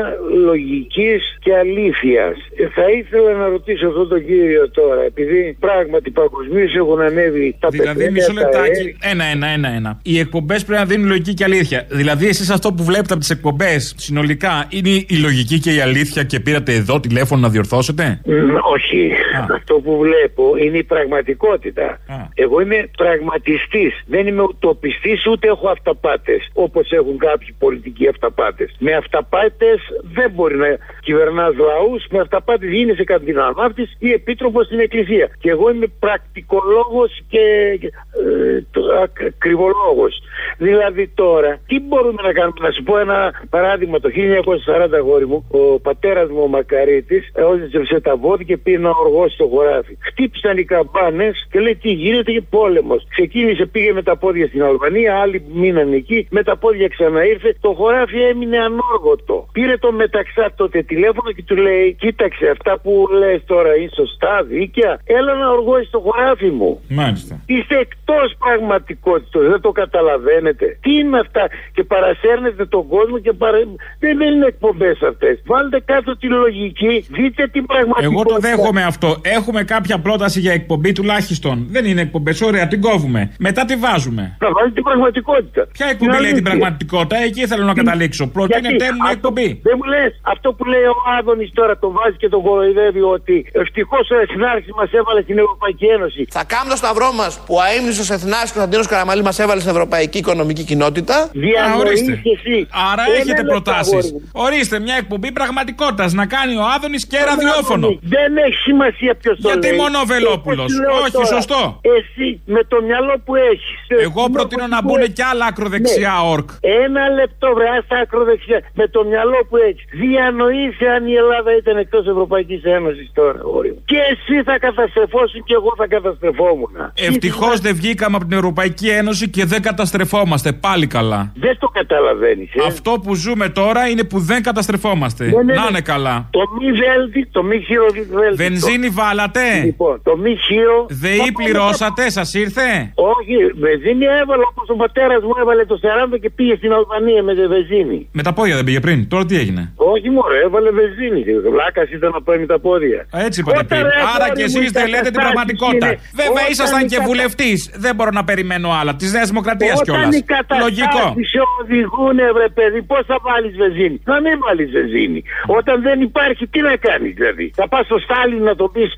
λογικής και αλήθειας. Θα ήθελα να ρωτήσω αυτόν τον κύριο τώρα, επειδή πράγματι παγκοσμίως έχουν ανέβει τα Δηλαδή, παιχνίδια, μισό τα λεπτάκι. ε, Ένα, ένα, ένα, ένα. Οι εκπομπές πρέπει να δίνουν λογική και αλήθεια. Δηλαδή, εσείς αυτό που βλέπετε από τις εκπομπές συνολικά είναι η λογική και η αλήθεια και πήρατε εδώ τηλέφωνο να διορθώσετε; Μ, Όχι. Αυτό που βλέπω είναι η πραγματικότητα. Εγώ είμαι πραγματιστής. Δεν είμαι ουτοπιστής ούτε έχω αυταπάτες. Όπως έχουν κάποιοι πολιτικοί αυταπάτες. Με αυταπάτες δεν μπορεί να κυβερνάς λαούς. Με αυταπάτες γίνεσαι καντινανάφτη ή επίτροπος στην Εκκλησία. Και εγώ είμαι πρακτικολόγος και ε, κρυβολόγος. Δηλαδή τώρα, τι μπορούμε να κάνουμε; Να σου πω ένα παράδειγμα. Το 1940 αγόρι μου, ο πατέρας μου ο Μακαρίτης έζησε τα βόδια και πήρε ένα οργό στο χωράφι. Χτύπησαν οι καμπάνες και λέει τι γίνεται και πόλεμος. Ξεκίνησε, πήγε με τα πόδια στην Αλβανία, άλλοι μείναν εκεί, με τα πόδια ξαναήρθε. Το χωράφι έμεινε ανόργοτο. Πήρε το μεταξά τότε τηλέφωνο και του λέει: Κοίταξε, αυτά που λες τώρα είναι σωστά, δίκαια. Έλα να οργώσεις το χωράφι μου. Μάλιστα. Είστε εκτός πραγματικότητας, δεν το καταλαβαίνετε. Τι είναι αυτά; Και παρασέρνετε τον κόσμο και παρα... δεν είναι εκπομπές αυτές. Βάλτε κάτω τη λογική, δείτε την πραγματικότητα. Εγώ το δέχομαι αυτό. Έχουμε κάποια πρόταση για εκπομπή τουλάχιστον. Δεν είναι εκπομπές, ωραία, την κόβουμε. Μετά τη βάζουμε. Θα βάλει την πραγματικότητα. Ποια εκπομπή λέει την αλήθεια. πραγματικότητα, εκεί θέλω να καταλήξω. Προτείνετε Γιατί μου αυτό- εκπομπή. Δεν μου λες αυτό που λέει ο Άδωνης τώρα, τον βάζει και τον κοροϊδεύει ότι ευτυχώς ο Εθνάρχης μας έβαλε στην Ευρωπαϊκή Ένωση. Θα κάνουμε το σταυρό μας που ο αίμνητο Εθνάρχης Κωνσταντίνος Καραμαλής μας έβαλε στην Ευρωπαϊκή Οικονομική Κοινότητα. Διανοείς και εσύ. Άρα Ένα έχετε λεπτό, προτάσεις. αγόρι μου. Ορίστε μια εκπομπή πραγματικότητας να κάνει ο Άδωνης και ραδιόφωνο. Δεν έχει σημασία ποιος το Γιατί λέει. μόνο ο Βελόπουλος; Εγώ σου λέω Όχι, τώρα, σωστό. Εσύ με το μυαλό που έχεις. Εγώ προτείνω να μπουν και άλλα ακροδεξιά ορκ. Ένα λεπτό, βρε, στα ακροδεξιά. Με το μυαλό που έχεις. Διανοείσαι αν η Ελλάδα ήταν εκτός Ευρωπαϊκής Ένωσης τώρα, αγόρι μου. Και εσύ θα καταστρεφώσουν και εγώ θα καταστρεφόμουν. Ευτυχώς δεν βγήκαμε από την Ευρωπαϊκή Ένωση και δεν καταστρεφόμαστε. Πάλι καλά. Δεν το καταλαβαίνεις. Ε. Αυτό που ζούμε τώρα είναι που δεν καταστρεφόμαστε. Ναι, ναι, Να ναι. είναι καλά. Το μη βέλτι, το μη χείρο βέλτι. Βενζίνη βάλατε. Λοιπόν, το μη χείρο. ΔΕΗ πληρώσατε, σας ήρθε; Όχι, βενζίνη έβαλε όπως ο πατέρας μου έβαλε το 40 και πήγε στην Αλβανία με τη βενζίνη. Με τα πόδια δεν πήγε πριν. Τώρα τι έγινε; Όχι, μωρέ, έβαλε βενζίνη. Βλάκας ήταν να πάει με τα πόδια. Α, Έτσι είπατε Όταν, πριν. ρε, Άρα αγόρι και μου, εσείς οι δεν λέτε την καταστάσεις πραγματικότητα. είναι- Βέβαια όταν ήσασταν οι και κατα- βουλευτής. Δεν μπορώ να περιμένω άλλα. Της Νέας Δημοκρατίας κιόλας. Όταν οι Λογικό. καταστάσεις σε οδηγούν, βρε παιδί, πώς θα βάλεις βενζίνη; Να μην βάλεις βενζίνη. Όταν δεν υπάρχει, τι να κάνεις δηλαδή; Θα πας στο Στάλιν να το πεις,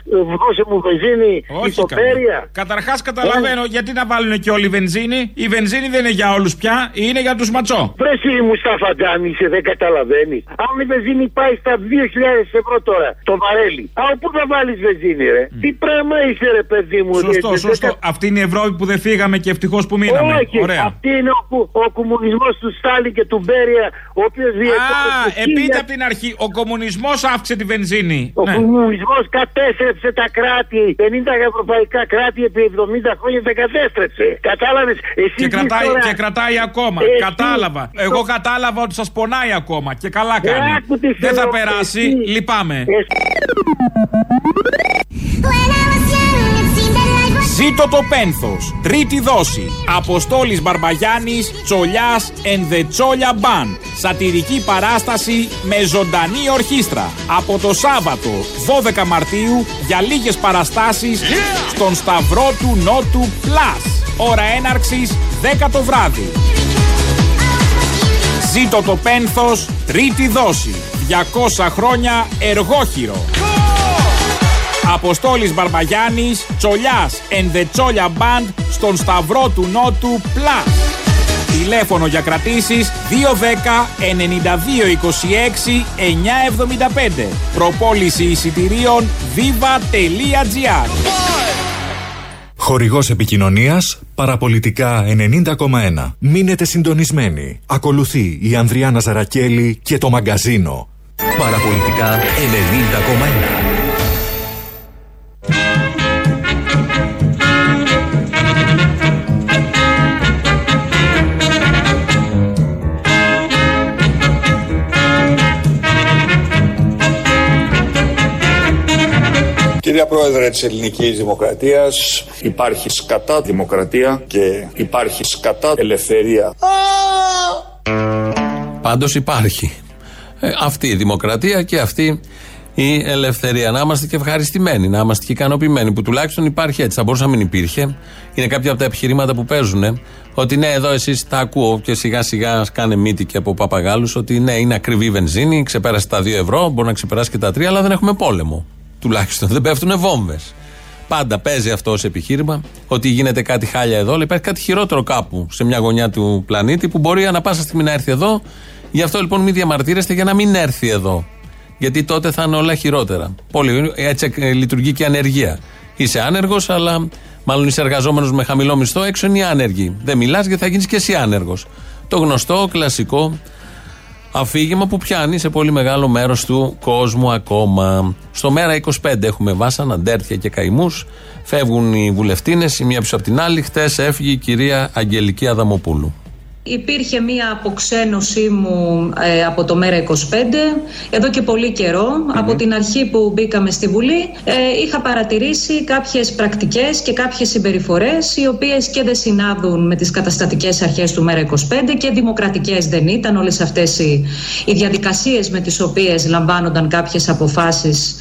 δώσε μου βενζίνη Όχι ιστοπέρια. Καταρχάς καταλαβαίνω γιατί να βάλουν και όλοι βενζίνη. Η βενζίνη δεν είναι για όλους πια, είναι για τους ματσό. Βρε εσύ μου στα φαγκάνη, είσαι, δεν καταλαβαίνεις. Αν η βενζίνη πάει στα 2.000 ευρώ τώρα, το βαρέλι. Α, πού θα βάλεις βενζίνη, ρε; Τι πράγμα είσαι, ρε παιδί μου. Σωστό, δεν- σωστό. δεν- Αυτή είναι η Ευρώπη που δεν φύγαμε και ευτυχώς που μείναμε. Όχι, Ωραία. Αυτή είναι ο, κου- ο κομμουνισμός του Στάλιν και του Μπέρια, ο οποίος Α, επείτε από την αρχή. Ο κομμουνισμός αύξησε τη βενζίνη. Ο Ναι. κομμουνισμός κατέστρεψε τα κράτη. 50 ευρωπαϊκά κράτη επί 70 χρόνια δεν κατέστρεψε. Κατάλαβες; Εσύ Και τι κρατάει, τώρα- και κρατάει ακόμα. Εσύ- Κατάλαβα. Εγώ κατάλαβα ότι σας πονάει ακόμα. Και καλά Ε, κάνει. άκου τι Δεν θα θέλω, περάσει. εσύ. Λυπάμαι. Ζήτω το πένθος. Τρίτη δόση. Αποστόλης Μπαρμπαγιάννης, Τσολιάς and the Τσόλια Band. Σατυρική παράσταση με ζωντανή ορχήστρα. Από το Σάββατο 12 Μαρτίου για λίγες παραστάσεις στον Σταυρό του Νότου Plus. Ώρα έναρξης 10 το βράδυ. Ζήτω το πένθος, τρίτη δόση. 200 χρόνια εργόχειρο. Αποστόλης Μπαρμπαγιάννης, Τσολιάς and the Τσόλια Band στον Σταυρό του Νότου Plus. Τηλέφωνο για κρατήσεις 210 92 26 975. Προπόληση εισιτηρίων viva.gr Χορηγός επικοινωνίας Παραπολιτικά 90,1. Μείνετε συντονισμένοι. Ακολουθεί η Ανδριάνα Ζαρακέλη και το μαγκαζίνο. Παραπολιτικά 90,1. Κύριε Κύριε Πρόεδρε της Ελληνικής Δημοκρατίας, υπάρχει σκατά δημοκρατία και υπάρχει σκατά ελευθερία. Πάντως υπάρχει. Ε, αυτή η δημοκρατία και αυτή η ελευθερία. Να είμαστε και ευχαριστημένοι, να είμαστε και ικανοποιημένοι που τουλάχιστον υπάρχει έτσι. Θα μπορούσε να μην υπήρχε. Είναι κάποια από τα επιχειρήματα που παίζουν. Ότι ναι, εδώ εσείς τα ακούω και σιγά σιγά κάνε μύτη και από παπαγάλους. Ότι ναι, είναι ακριβή η βενζίνη, ξεπέρασε τα 2 ευρώ, μπορεί να ξεπεράσει και τα 3, αλλά δεν έχουμε πόλεμο. Τουλάχιστον δεν πέφτουν βόμβες. Πάντα παίζει αυτό ως επιχείρημα ότι γίνεται κάτι χάλια εδώ, αλλά υπάρχει κάτι χειρότερο κάπου σε μια γωνιά του πλανήτη που μπορεί ανα πάσα στιγμή να έρθει εδώ. Γι' αυτό λοιπόν μην διαμαρτύρεστε για να μην έρθει εδώ. Γιατί τότε θα είναι όλα χειρότερα. Πολύ, έτσι ε, λειτουργεί και η ανεργία. Είσαι άνεργος, αλλά μάλλον είσαι εργαζόμενος με χαμηλό μισθό, έξω είναι οι άνεργοι. Δεν μιλάς γιατί θα γίνεις και εσύ άνεργος. Το γνωστό, κλασικό αφήγημα που πιάνει σε πολύ μεγάλο μέρος του κόσμου ακόμα. Στο μέρα 25 έχουμε βάσανα, αντέρτια και καημούς. Φεύγουν οι βουλευτίνες, η μία πίσω από την άλλη. Χτες έφυγε η κυρία Αγγελική Αδαμοπούλου. Υπήρχε μία αποξένωσή μου ε, από το Μέρα 25 εδώ και πολύ Από την αρχή που μπήκαμε στη Βουλή ε, είχα παρατηρήσει κάποιες πρακτικές και κάποιες συμπεριφορές οι οποίες και δεν συνάδουν με τις καταστατικές αρχές του Μέρα 25 και δημοκρατικές δεν ήταν όλες αυτές οι, οι διαδικασίες με τις οποίες λαμβάνονταν κάποιες αποφάσεις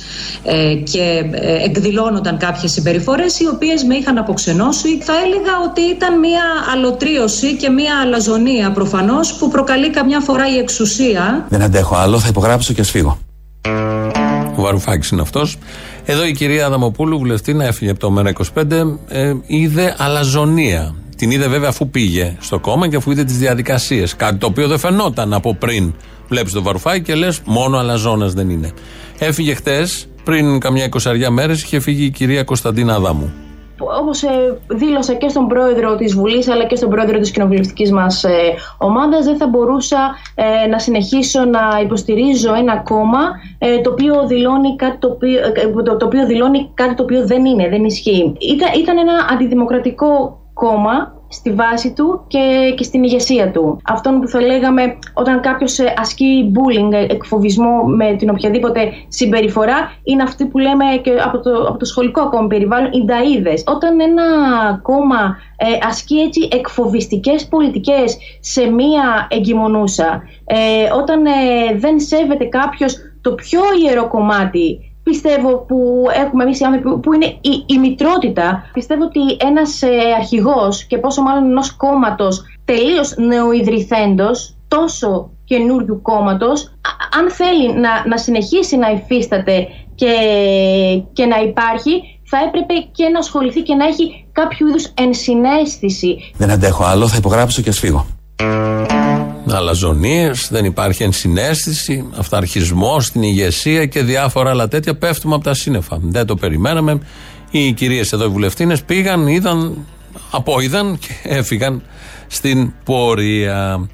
ε, και ε, εκδηλώνονταν κάποιες συμπεριφορές οι οποίες με είχαν αποξενώσει. Θα έλεγα ότι ήταν μία αλωτρίωση και μία αλαζονία Προφανώς προφανώς που προκαλεί καμιά φορά η εξουσία. Δεν αντέχω άλλο, θα υπογράψω και ας φύγω. Ο Βαρουφάκης είναι αυτός. Εδώ η κυρία Αδαμοπούλου, βουλευτή, να έφυγε από το Μέρα 25, ε, είδε αλαζονία. Την είδε βέβαια αφού πήγε στο κόμμα και αφού είδε τις διαδικασίες. Κάτι το οποίο δεν φαινόταν από πριν. Βλέπεις τον Βαρουφάκη και λες, μόνο αλαζόνας δεν είναι. Έφυγε χτες, πριν καμιά εικοσαριά μέρες, είχε φύγει η κυρία Κωνσταντίνα Αδάμου όπως ε, δήλωσα και στον πρόεδρο της Βουλής αλλά και στον πρόεδρο της κοινοβουλευτικής μας ε, ομάδας, δεν θα μπορούσα ε, να συνεχίσω να υποστηρίζω ένα κόμμα ε, το, οποίο δηλώνει κάτι το, οποίο, ε, το, το οποίο δηλώνει κάτι το οποίο δεν είναι, δεν ισχύει. Ήταν, ήταν ένα αντιδημοκρατικό κόμμα στη βάση του και, και στην ηγεσία του. Αυτό που θα λέγαμε όταν κάποιος ε, ασκεί bullying, ε, εκφοβισμό με την οποιαδήποτε συμπεριφορά, είναι αυτή που λέμε και από το, από το σχολικό ακόμα περιβάλλον, οι νταίδε. Όταν ένα κόμμα ε, ασκεί έτσι εκφοβιστικές πολιτικές σε μία εγκυμονούσα, ε, όταν δεν σέβεται κάποιος το πιο ιερό κομμάτι πιστεύω που έχουμε εμείς οι άνθρωποι, που είναι η, η μητρότητα. Πιστεύω ότι ένας ε, αρχηγός και πόσο μάλλον ενός κόμματος τελείως νεοειδρυθέντος, τόσο καινούριου κόμματος, αν θέλει να, να συνεχίσει να υφίσταται και, και να υπάρχει, θα έπρεπε και να ασχοληθεί και να έχει κάποιο είδους ενσυναίσθηση. Δεν αντέχω άλλο, θα υπογράψω και ας φύγω αλαζονίε, δεν υπάρχει ενσυναίσθηση, αυταρχισμός στην ηγεσία και διάφορα άλλα τέτοια. Πέφτουμε από τα σύννεφα. Δεν το περιμέναμε. Οι κυρίες εδώ, οι βουλευτίνες, πήγαν, είδαν, απόειδαν και έφυγαν στην πορεία.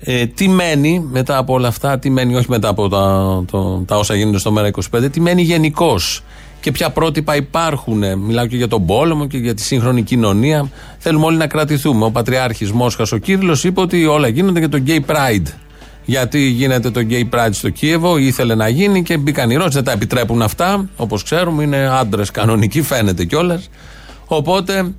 Ε, τι μένει μετά από όλα αυτά, τι μένει όχι μετά από τα, το, τα όσα γίνονται στο ΜΕΡΑ25, τι μένει γενικώς και ποια πρότυπα υπάρχουν. Μιλάω και για τον πόλεμο και για τη σύγχρονη κοινωνία. Θέλουμε όλοι να κρατηθούμε. Ο Πατριάρχης Μόσχας ο Κύριλο είπε ότι όλα γίνονται για το Gay Pride. Γιατί γίνεται το Gay Pride στο Κίεβο, ήθελε να γίνει και μπήκαν οι Ρώσοι. Δεν τα επιτρέπουν αυτά. Όπως ξέρουμε, είναι άντρες κανονικοί, φαίνεται κιόλας. Οπότε,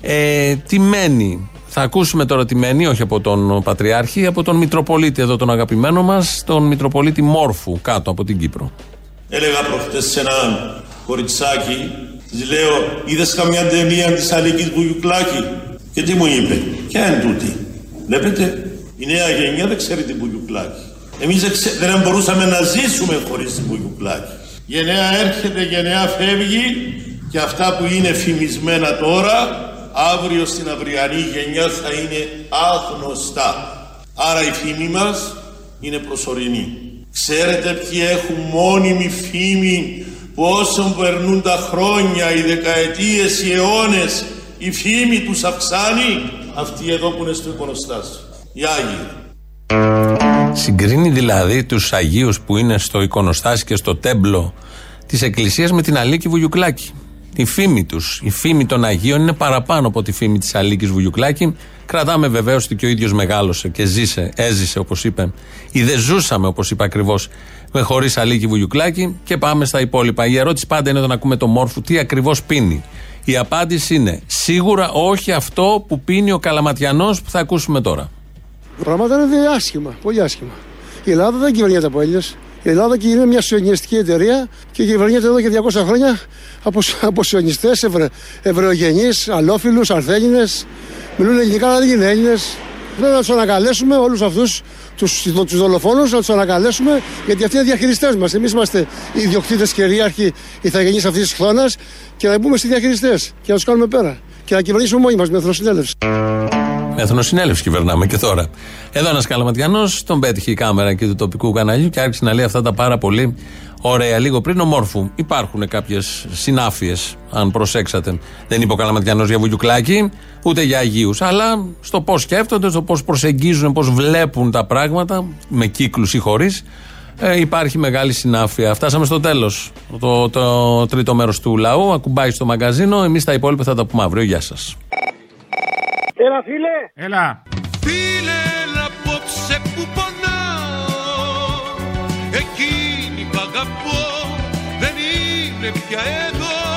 ε, τι μένει; Θα ακούσουμε τώρα τι μένει, όχι από τον Πατριάρχη, από τον Μητροπολίτη εδώ, τον αγαπημένο μας, τον Μητροπολίτη Μόρφου, κάτω από την Κύπρο. Έλεγα προχτές σε ένα κοριτσάκι, της λέω, είδες καμιά ταινία της Αλίκης Μπουγιουκλάκη. Και τι μου είπε, Ποια είναι τούτη; Βλέπετε, η νέα γενιά δεν ξέρει την Μπουγιουκλάκη. Εμείς δεν μπορούσαμε να ζήσουμε χωρίς την Μπουγιουκλάκη. Γενναία έρχεται, γενναία φεύγει και αυτά που είναι φημισμένα τώρα, αύριο στην αυριανή γενιά θα είναι άγνωστα. Άρα η φήμη μας είναι προσωρινή. Ξέρετε ποιοι έχουν μόνιμη φήμη που όσο περνούν τα χρόνια, οι δεκαετίες, οι αιώνες, η φήμη τους αυξάνει, αυτοί εδώ που είναι στο εικονοστάσιο, οι Άγιοι. Συγκρίνει δηλαδή τους Αγίους που είναι στο εικονοστάσιο και στο τέμπλο της Εκκλησίας με την Αλίκη Βουγιουκλάκη. Η φήμη τους, η φήμη των Αγίων είναι παραπάνω από τη φήμη της Αλίκης Βουγιουκλάκη. Κρατάμε βεβαίως ότι και ο ίδιος μεγάλωσε και ζήσε, έζησε όπως είπε, ή δεν ζούσαμε όπως είπε ακριβώς, με χωρίς αλήκη βουγιουκλάκι και πάμε στα υπόλοιπα. Η ερώτηση πάντα είναι όταν ακούμε το μόρφου τι ακριβώς πίνει. Η απάντηση είναι σίγουρα όχι αυτό που πίνει ο Καλαματιανός που θα ακούσουμε τώρα. Τα πράγματα είναι άσχημα, πολύ άσχημα. Η Ελλάδα δεν κυβερνιέται από Έλληνες. Η Ελλάδα και είναι μια σιωνιστική εταιρεία και κυβερνιέται εδώ και 200 χρόνια από, από σιωνιστές, ευρω, ευρωγενεί, αλόφιλους, αρθένινες. Μιλούν ελληνικά, αλλά δεν είναι Έλληνες. Πρέπει να τους ανακαλέσουμε όλους αυτούς τους τους δολοφόνους, να τους ανακαλέσουμε γιατί αυτοί είναι διαχειριστές μας. Εμείς είμαστε οι ιδιοκτήτες κυρίαρχοι, οι θαγενεί αυτής της χθόνα και να μπούμε στις διαχειριστές και να τους κάνουμε πέρα. Και να κυβερνήσουμε μόνοι μας με εθνοσυνέλευση. Με εθνοσυνέλευση κυβερνάμε και τώρα. Εδώ ένας Καλαματιανός, τον πέτυχε η κάμερα και του τοπικού καναλιού και άρχισε να λέει αυτά τα πάρα πολύ ωραία. Λίγο πριν ο Μόρφου. Υπάρχουν κάποιες συνάφειες, αν προσέξατε. Δεν είπε ο Καλαματιανός για βουγιουκλάκι, ούτε για Αγίους. Αλλά στο πώς σκέφτονται, στο πώς προσεγγίζουν, πώς βλέπουν τα πράγματα, με κύκλους ή χωρίς, ε, υπάρχει μεγάλη συνάφεια. Φτάσαμε στο τέλος. Το, το τρίτο μέρος του λαού. Ακουμπάει στο μαγκαζίνο. Εμείς τα υπόλοιπα θα τα πούμε αύριο. Γεια σας. Έλα, φίλε. Έλα. Φίλε, έλα απόψε που πονάω Εκείνη που αγαπώ δεν είναι πια εδώ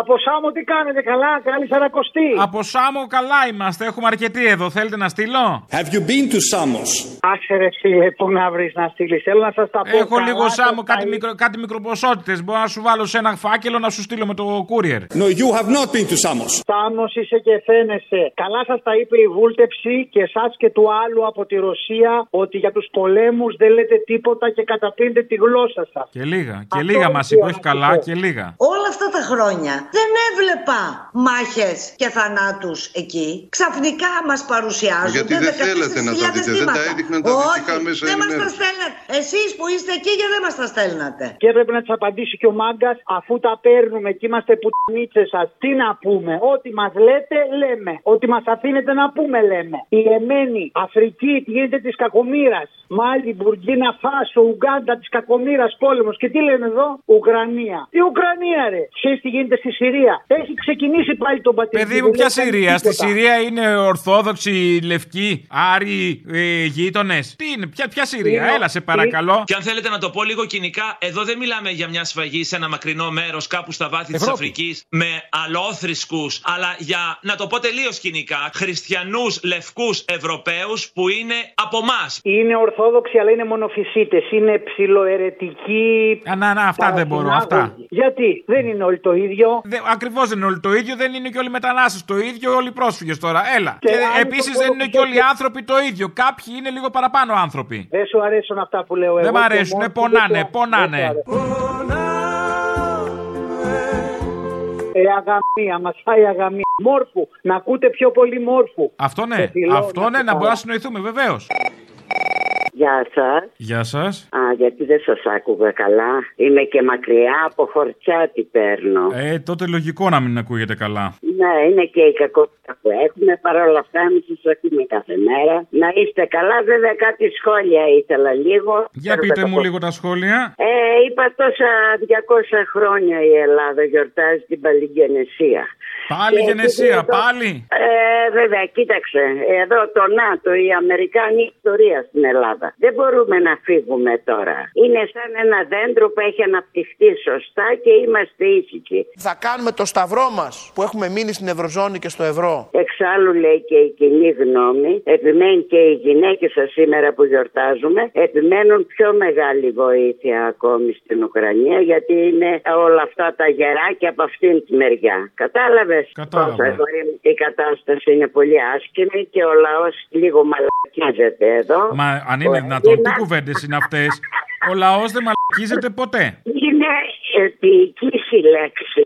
Από Σάμο τι κάνετε, καλά, καλή σαρακοστή. Από Σάμο καλά είμαστε, έχουμε αρκετοί εδώ. Θέλετε να στείλω; Have you been to Samos? Άσε ρε φίλε, πού να βρεις να στείλεις. Θέλω να σας τα πω. Έχω καλά λίγο το Σάμο, κάτι, φαΐ. μικρο, κάτι μικροποσότητες. Μπορώ να σου βάλω σε ένα φάκελο να σου στείλω με το courier. No, you have not been to Samos. Σάμος είσαι και φαίνεσαι. Καλά σας τα είπε η βούλτεψη και εσά και του άλλου από τη Ρωσία ότι για τους πολέμους δεν λέτε τίποτα και καταπίνετε τη γλώσσα σας. Και λίγα, και Αυτό λίγα είναι μας που είπε, θέλω όχι να καλά, σου πω. και λίγα. Όλα αυτά τα χρόνια δεν έβλεπα μάχες και θανάτους εκεί. Ξαφνικά μας παρουσιάζουν. Γιατί δεν θέλατε να τα δείτε, δεν τα έδειχναν τα δυτικά μέσα δεν μας τα ενημέρωσης. στέλνατε. Εσείς που είστε εκεί και δεν μας τα στέλνατε. Και έπρεπε να τη απαντήσει και ο μάγκας, αφού τα παίρνουμε και είμαστε πουτνίτσε σας. Τι να πούμε, Ό,τι μας λέτε, λέμε. Ό,τι μας αφήνετε να πούμε, λέμε. Η Εμένη, Αφρική, τι γίνεται της κακομήρα. Μάλι, Μπουργκίνα, Φάσο, Ουγγάντα, της κακομήρα πόλεμος. Και τι λένε εδώ, Ουκρανία. Η Ουκρανία, ρε. Ξέρεις τι γίνεται στη Συρία. Έχει ξεκινήσει πάλι τον πατέρα. Παιδί μου, ποια Συρία; Στη Συρία είναι Ορθόδοξοι, Λευκοί, Άροι, ε, γείτονες. Τι είναι, ποια, ποια Συρία, Είναι- έλα σε παρακαλώ. Και αν θέλετε να το πω λίγο κοινικά, εδώ δεν μιλάμε για μια σφαγή σε ένα μακρινό μέρος κάπου στα βάθη της Ευρώπη. Αφρικής με αλόθρησκους, αλλά για να το πω τελείως κοινικά, χριστιανούς λευκούς Ευρωπαίους που είναι από εμά. Είναι Ορθόδοξοι, αλλά είναι μονοφυσίτες. Είναι ψιλοαιρετικοί. Α, να, να, αυτά δεν μπορώ, αυτά. παρασυνάγωγοι. Γιατί; Δεν είναι όλοι το ίδιο. Ακριβώς δεν είναι όλοι το ίδιο, δεν είναι και όλοι οι μετανάστες το ίδιο, όλοι οι πρόσφυγες τώρα. Έλα. Και Και, αν επίσης το δεν πω είναι που και όλοι οι τέτοιο- άνθρωποι το ίδιο. Κάποιοι είναι λίγο παραπάνω άνθρωποι. Δεν σου αρέσουν αυτά που λέω εγώ. Δεν μ' και αρέσουν, μόνο πονάνε, δεν σου- πονάνε. δεν σου αρέσουν. Ε, αγαμία, μα φάει αγαμία. Μόρφου, να ακούτε πιο πολύ μόρφου. Αυτό ναι, Σε φιλώ, αυτό να ναι, σε να μπορούμε καλά. να συνοηθούμε βεβαίως. Γεια σας. Γεια σας. Α, γιατί δεν σας άκουγα καλά. Είμαι και μακριά από χορτσάτι παίρνω. Ε, τότε λογικό να μην ακούγεται καλά. Ναι, είναι και η κακότητα που έχουμε. Παρ' όλα αυτά, εμείς σας ακούμε κάθε μέρα. Να είστε καλά, βέβαια κάτι σχόλια ήθελα λίγο. Για Θέλω πείτε να μου πω. λίγο τα σχόλια. Ε, είπα τόσα 200 χρόνια η Ελλάδα γιορτάζει την Παλιγενεσία. Πάλι Και γενεσία, επειδή εδώ- πάλι. Ε, βέβαια, κοίταξε. Εδώ το ΝΑΤΟ, η Αμερικάνη ιστορία στην Ελλάδα. Δεν μπορούμε να φύγουμε τώρα. Είναι σαν ένα δέντρο που έχει αναπτυχθεί σωστά και είμαστε ήσυχοι. Θα κάνουμε το σταυρό μας που έχουμε μείνει στην Ευρωζώνη και στο ευρώ. Εξάλλου λέει και η κοινή γνώμη, επιμένει και οι γυναίκες σας σήμερα που γιορτάζουμε, επιμένουν πιο μεγάλη βοήθεια ακόμη στην Ουκρανία γιατί είναι όλα αυτά τα γεράκια από αυτήν τη μεριά. Κατάλαβες Κατάλαβα. πόσο αγόρι μου, η κατάσταση είναι πολύ άσχημη και ο λαός λίγο μαλακίζεται εδώ. Μα αν είναι Ο δυνατόν, τι Έλληνας κουβέντες είναι αυτές; Ο λαός δεν μαλακίζεται ποτέ. Είναι επίοικης η λέξη.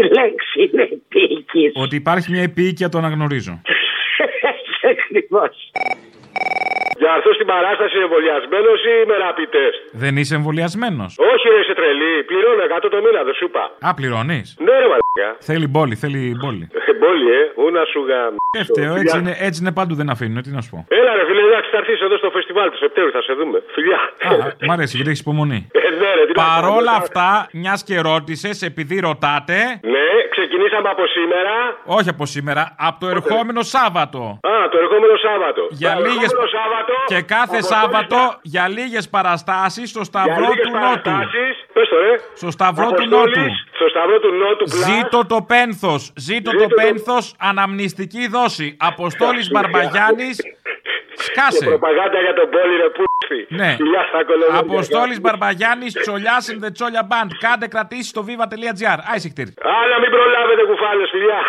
η λέξη είναι επίοικης. Ότι υπάρχει μια επίοικια το αναγνωρίζω. Ακριβώς. Για να έρθω στην παράσταση εμβολιασμένος ή με rapid test; Δεν είσαι εμβολιασμένος. Όχι, ρε, είσαι τρελή. Πληρώνω 100 το μήνα, δεν σου είπα. Α, πληρώνεις. Ναι, ρε, μαλάκα. Θέλει μπόλι, θέλει μπόλι. Ε, Μπόλι, ε. Ού να σου γαμ. Φταίω, έτσι είναι, έτσι είναι παντού, δεν αφήνουν, τι να σου πω. Έλα, ρε, φίλε, εντάξει, θα έρθεις εδώ στο φεστιβάλ του Σεπτέμβρη, θα σε δούμε. Φιλιά. Α, μ' αρέσει γιατί έχεις υπομονή. Ε, ναι, ρε, τι να Παρόλα κάνουμε. αυτά, μιας και ρώτησες, επειδή ρωτάτε. Ναι, ξεκινάει ξεκινήσαμε από σήμερα. Όχι από σήμερα, από το ερχόμενο Σάββατο. Α, το ερχόμενο Σάββατο. Για Το λίγες... ερχόμενο Σάββατο. Και κάθε Αποστόλης- Σάββατο για λίγες παραστάσεις στο Για Σταυρό λίγες του Νότου. Παραστάσεις. Πες το ρε. Στο Σταυρό του Αποστόλης, Νότου. Στο Σταυρό του Νότου. Plus. Ζήτω το πένθος, ζήτω το Ζήτω το- πένθος, αναμνηστική δόση. Αποστόλης Μπαρμπαγιάννης, σκάσε. Και προπαγάνδα για τον πόλη ρε πούστη. Ναι. Φιλιά στα κολονάκια. Αποστόλης Μπαρμπαγιάννης, Τσολιάς and the Τσόλια Band. Κάντε κρατήσεις στο viva.gr. Άι σιχτίρ. Άλλα μην προλάβετε κουφάλες φιλιά.